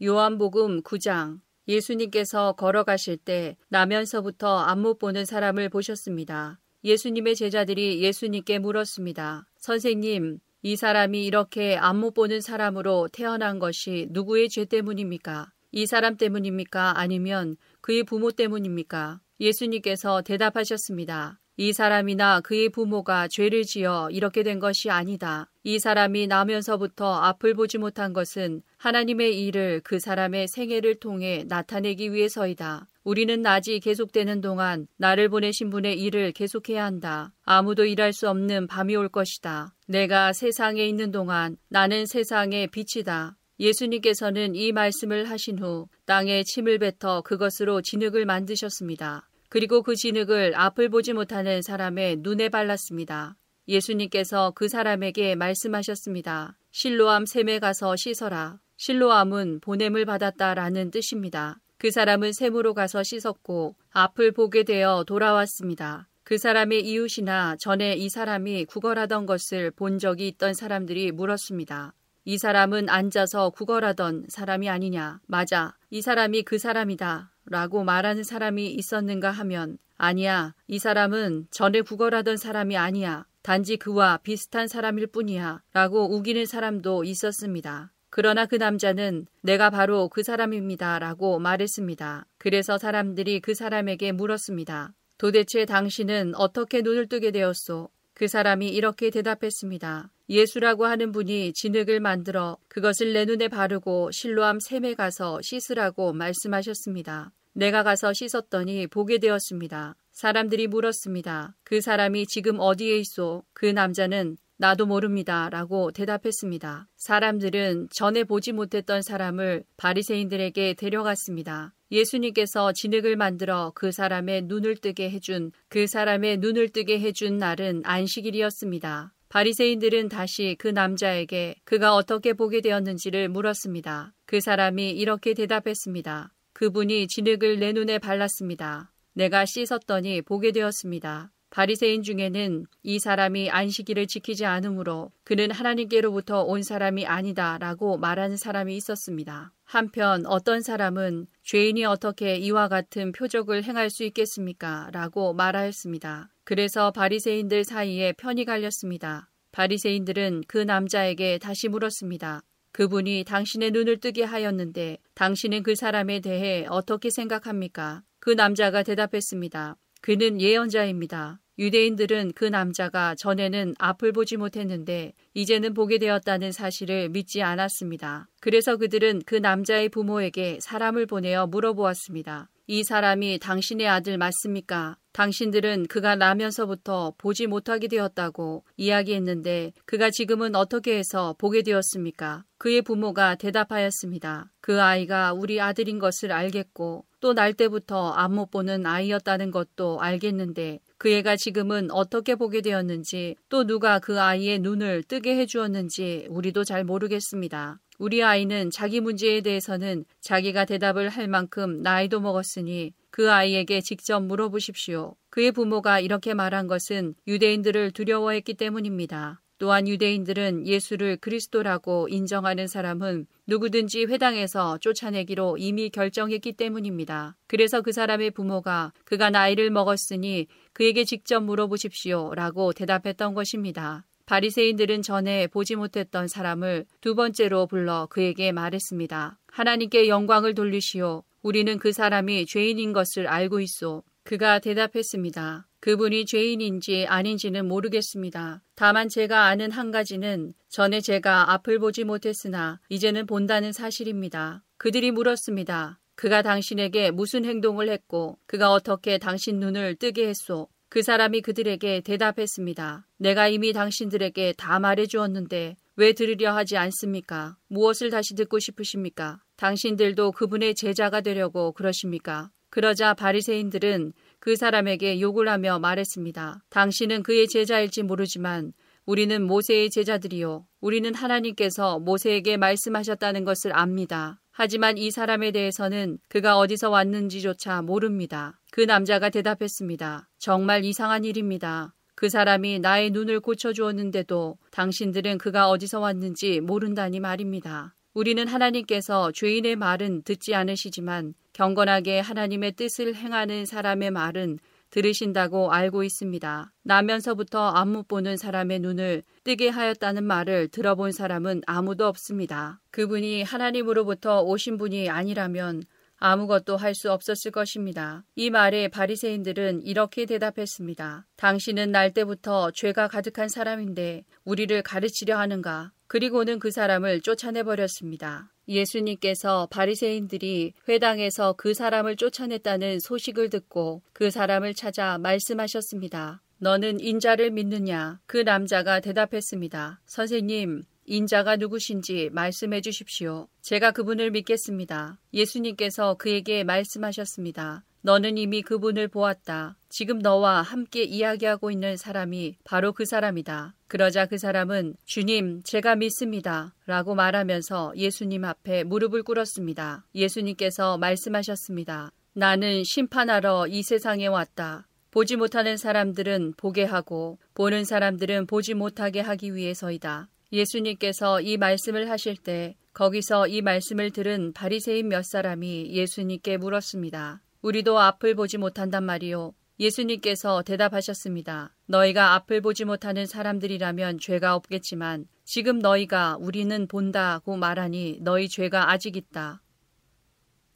[SPEAKER 2] 요한복음 9장 예수님께서 걸어가실 때 나면서부터 안 못 보는 사람을 보셨습니다. 예수님의 제자들이 예수님께 물었습니다. 선생님, 이 사람이 이렇게 안 못 보는 사람으로 태어난 것이 누구의 죄 때문입니까? 이 사람 때문입니까? 아니면 그의 부모 때문입니까? 예수님께서 대답하셨습니다. 이 사람이나 그의 부모가 죄를 지어 이렇게 된 것이 아니다. 이 사람이 나면서부터 앞을 보지 못한 것은 하나님의 일을 그 사람의 생애를 통해 나타내기 위해서이다. 우리는 낮이 계속되는 동안 나를 보내신 분의 일을 계속해야 한다. 아무도 일할 수 없는 밤이 올 것이다. 내가 세상에 있는 동안 나는 세상의 빛이다. 예수님께서는 이 말씀을 하신 후 땅에 침을 뱉어 그것으로 진흙을 만드셨습니다. 그리고 그 진흙을 앞을 보지 못하는 사람의 눈에 발랐습니다. 예수님께서 그 사람에게 말씀하셨습니다. 실로암 샘에 가서 씻어라. 실로암은 보냄을 받았다라는 뜻입니다. 그 사람은 샘으로 가서 씻었고 앞을 보게 되어 돌아왔습니다. 그 사람의 이웃이나 전에 이 사람이 구걸하던 것을 본 적이 있던 사람들이 물었습니다. 이 사람은 앉아서 구걸하던 사람이 아니냐. 맞아. 이 사람이 그 사람이다. 라고 말하는 사람이 있었는가 하면 아니야. 이 사람은 전에 구걸하던 사람이 아니야. 단지 그와 비슷한 사람일 뿐이야. 라고 우기는 사람도 있었습니다. 그러나 그 남자는 내가 바로 그 사람입니다. 라고 말했습니다. 그래서 사람들이 그 사람에게 물었습니다. 도대체 당신은 어떻게 눈을 뜨게 되었소? 그 사람이 이렇게 대답했습니다. 예수라고 하는 분이 진흙을 만들어 그것을 내 눈에 바르고 실로암 샘에 가서 씻으라고 말씀하셨습니다. 내가 가서 씻었더니 보게 되었습니다. 사람들이 물었습니다. 그 사람이 지금 어디에 있소? 그 남자는 나도 모릅니다. 라고 대답했습니다. 사람들은 전에 보지 못했던 사람을 바리새인들에게 데려갔습니다. 예수님께서 진흙을 만들어 그 사람의 눈을 뜨게 해준 그 사람의 눈을 뜨게 해준 날은 안식일이었습니다. 바리새인들은 다시 그 남자에게 그가 어떻게 보게 되었는지를 물었습니다. 그 사람이 이렇게 대답했습니다. 그분이 진흙을 내 눈에 발랐습니다. 내가 씻었더니 보게 되었습니다. 바리새인 중에는 이 사람이 안식일을 지키지 않으므로 그는 하나님께로부터 온 사람이 아니다라고 말하는 사람이 있었습니다. 한편 어떤 사람은 죄인이 어떻게 이와 같은 표적을 행할 수 있겠습니까? 라고 말하였습니다. 그래서 바리새인들 사이에 편이 갈렸습니다. 바리새인들은 그 남자에게 다시 물었습니다. 그분이 당신의 눈을 뜨게 하였는데 당신은 그 사람에 대해 어떻게 생각합니까? 그 남자가 대답했습니다. 그는 예언자입니다. 유대인들은 그 남자가 전에는 앞을 보지 못했는데 이제는 보게 되었다는 사실을 믿지 않았습니다. 그래서 그들은 그 남자의 부모에게 사람을 보내어 물어보았습니다. 이 사람이 당신의 아들 맞습니까? 당신들은 그가 나면서부터 보지 못하게 되었다고 이야기했는데 그가 지금은 어떻게 해서 보게 되었습니까? 그의 부모가 대답하였습니다. 그 아이가 우리 아들인 것을 알겠고 또 날 때부터 안 못 보는 아이였다는 것도 알겠는데 그 애가 지금은 어떻게 보게 되었는지 또 누가 그 아이의 눈을 뜨게 해주었는지 우리도 잘 모르겠습니다. 우리 아이는 자기 문제에 대해서는 자기가 대답을 할 만큼 나이도 먹었으니 그 아이에게 직접 물어보십시오. 그의 부모가 이렇게 말한 것은 유대인들을 두려워했기 때문입니다. 또한 유대인들은 예수를 그리스도라고 인정하는 사람은 누구든지 회당에서 쫓아내기로 이미 결정했기 때문입니다. 그래서 그 사람의 부모가 그가 나이를 먹었으니 그에게 직접 물어보십시오 라고 대답했던 것입니다. 바리새인들은 전에 보지 못했던 사람을 두 번째로 불러 그에게 말했습니다. 하나님께 영광을 돌리시오. 우리는 그 사람이 죄인인 것을 알고 있소. 그가 대답했습니다. 그분이 죄인인지 아닌지는 모르겠습니다. 다만 제가 아는 한 가지는 전에 제가 앞을 보지 못했으나 이제는 본다는 사실입니다. 그들이 물었습니다. 그가 당신에게 무슨 행동을 했고 그가 어떻게 당신 눈을 뜨게 했소? 그 사람이 그들에게 대답했습니다. 내가 이미 당신들에게 다 말해 주었는데 왜 들으려 하지 않습니까? 무엇을 다시 듣고 싶으십니까? 당신들도 그분의 제자가 되려고 그러십니까? 그러자 바리새인들은 그 사람에게 욕을 하며 말했습니다. 당신은 그의 제자일지 모르지만 우리는 모세의 제자들이요. 우리는 하나님께서 모세에게 말씀하셨다는 것을 압니다. 하지만 이 사람에 대해서는 그가 어디서 왔는지조차 모릅니다. 그 남자가 대답했습니다. 정말 이상한 일입니다. 그 사람이 나의 눈을 고쳐주었는데도 당신들은 그가 어디서 왔는지 모른다니 말입니다. 우리는 하나님께서 죄인의 말은 듣지 않으시지만 경건하게 하나님의 뜻을 행하는 사람의 말은 들으신다고 알고 있습니다. 나면서부터 안 못 보는 사람의 눈을 뜨게 하였다는 말을 들어본 사람은 아무도 없습니다. 그분이 하나님으로부터 오신 분이 아니라면 아무것도 할 수 없었을 것입니다. 이 말에 바리새인들은 이렇게 대답했습니다. 당신은 날 때부터 죄가 가득한 사람인데 우리를 가르치려 하는가? 그리고는 그 사람을 쫓아내 버렸습니다. 예수님께서 바리새인들이 회당에서 그 사람을 쫓아냈다는 소식을 듣고 그 사람을 찾아 말씀하셨습니다. 너는 인자를 믿느냐? 그 남자가 대답했습니다. 선생님, 인자가 누구신지 말씀해 주십시오. 제가 그분을 믿겠습니다. 예수님께서 그에게 말씀하셨습니다. 너는 이미 그분을 보았다. 지금 너와 함께 이야기하고 있는 사람이 바로 그 사람이다. 그러자 그 사람은 주님, 제가 믿습니다. 라고 말하면서 예수님 앞에 무릎을 꿇었습니다. 예수님께서 말씀하셨습니다. 나는 심판하러 이 세상에 왔다. 보지 못하는 사람들은 보게 하고 보는 사람들은 보지 못하게 하기 위해서이다. 예수님께서 이 말씀을 하실 때 거기서 이 말씀을 들은 바리새인 몇 사람이 예수님께 물었습니다. 우리도 앞을 보지 못한단 말이요. 예수님께서 대답하셨습니다. 너희가 앞을 보지 못하는 사람들이라면 죄가 없겠지만 지금 너희가 우리는 본다고 말하니 너희 죄가 아직 있다.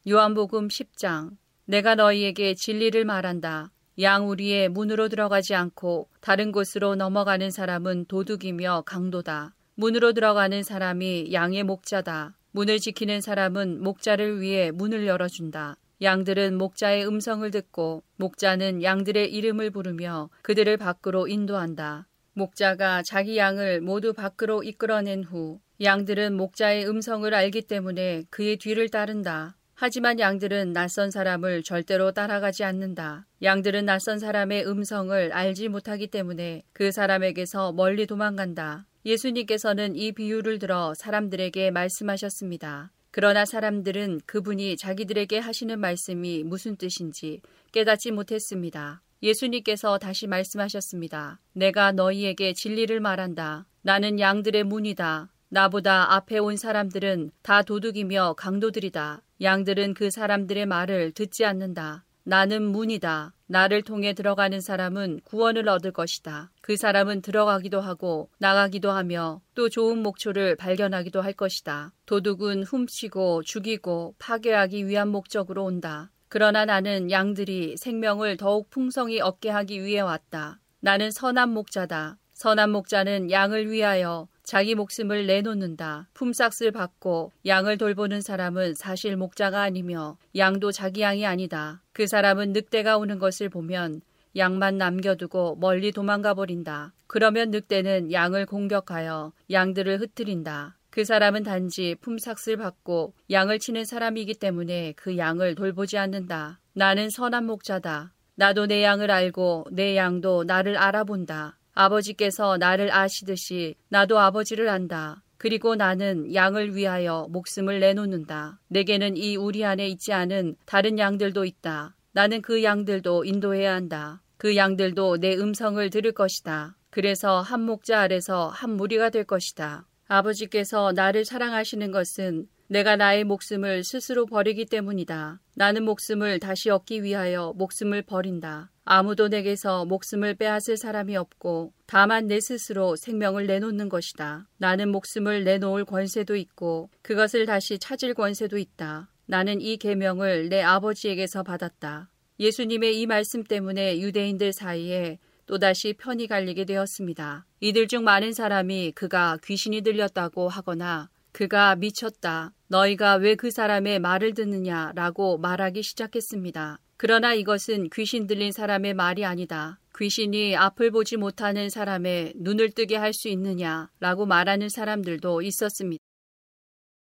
[SPEAKER 2] 요한복음 10장 내가 너희에게 진리를 말한다. 양우리의 문으로 들어가지 않고 다른 곳으로 넘어가는 사람은 도둑이며 강도다. 문으로 들어가는 사람이 양의 목자다. 문을 지키는 사람은 목자를 위해 문을 열어준다. 양들은 목자의 음성을 듣고 목자는 양들의 이름을 부르며 그들을 밖으로 인도한다. 목자가 자기 양을 모두 밖으로 이끌어낸 후 양들은 목자의 음성을 알기 때문에 그의 뒤를 따른다. 하지만 양들은 낯선 사람을 절대로 따라가지 않는다. 양들은 낯선 사람의 음성을 알지 못하기 때문에 그 사람에게서 멀리 도망간다. 예수님께서는 이 비유를 들어 사람들에게 말씀하셨습니다. 그러나 사람들은 그분이 자기들에게 하시는 말씀이 무슨 뜻인지 깨닫지 못했습니다. 예수님께서 다시 말씀하셨습니다. 내가 너희에게 진리를 말한다. 나는 양들의 문이다. 나보다 앞에 온 사람들은 다 도둑이며 강도들이다. 양들은 그 사람들의 말을 듣지 않는다. 나는 문이다. 나를 통해 들어가는 사람은 구원을 얻을 것이다. 그 사람은 들어가기도 하고 나가기도 하며 또 좋은 목초를 발견하기도 할 것이다. 도둑은 훔치고 죽이고 파괴하기 위한 목적으로 온다. 그러나 나는 양들이 생명을 더욱 풍성히 얻게 하기 위해 왔다. 나는 선한 목자다. 선한 목자는 양을 위하여 자기 목숨을 내놓는다. 품삯을 받고 양을 돌보는 사람은 사실 목자가 아니며 양도 자기 양이 아니다. 그 사람은 늑대가 오는 것을 보면 양만 남겨두고 멀리 도망가 버린다. 그러면 늑대는 양을 공격하여 양들을 흩트린다. 그 사람은 단지 품삯을 받고 양을 치는 사람이기 때문에 그 양을 돌보지 않는다. 나는 선한 목자다. 나도 내 양을 알고 내 양도 나를 알아본다. 아버지께서 나를 아시듯이 나도 아버지를 안다. 그리고 나는 양을 위하여 목숨을 내놓는다. 내게는 이 우리 안에 있지 않은 다른 양들도 있다. 나는 그 양들도 인도해야 한다. 그 양들도 내 음성을 들을 것이다. 그래서 한 목자 아래서 한 무리가 될 것이다. 아버지께서 나를 사랑하시는 것은 내가 나의 목숨을 스스로 버리기 때문이다. 나는 목숨을 다시 얻기 위하여 목숨을 버린다. 아무도 내게서 목숨을 빼앗을 사람이 없고 다만 내 스스로 생명을 내놓는 것이다. 나는 목숨을 내놓을 권세도 있고 그것을 다시 찾을 권세도 있다. 나는 이 계명을 내 아버지에게서 받았다. 예수님의 이 말씀 때문에 유대인들 사이에 또다시 편이 갈리게 되었습니다. 이들 중 많은 사람이 그가 귀신이 들렸다고 하거나 그가 미쳤다. 너희가 왜 그 사람의 말을 듣느냐 라고 말하기 시작했습니다. 그러나 이것은 귀신 들린 사람의 말이 아니다. 귀신이 앞을 보지 못하는 사람의 눈을 뜨게 할 수 있느냐 라고 말하는 사람들도 있었습니다.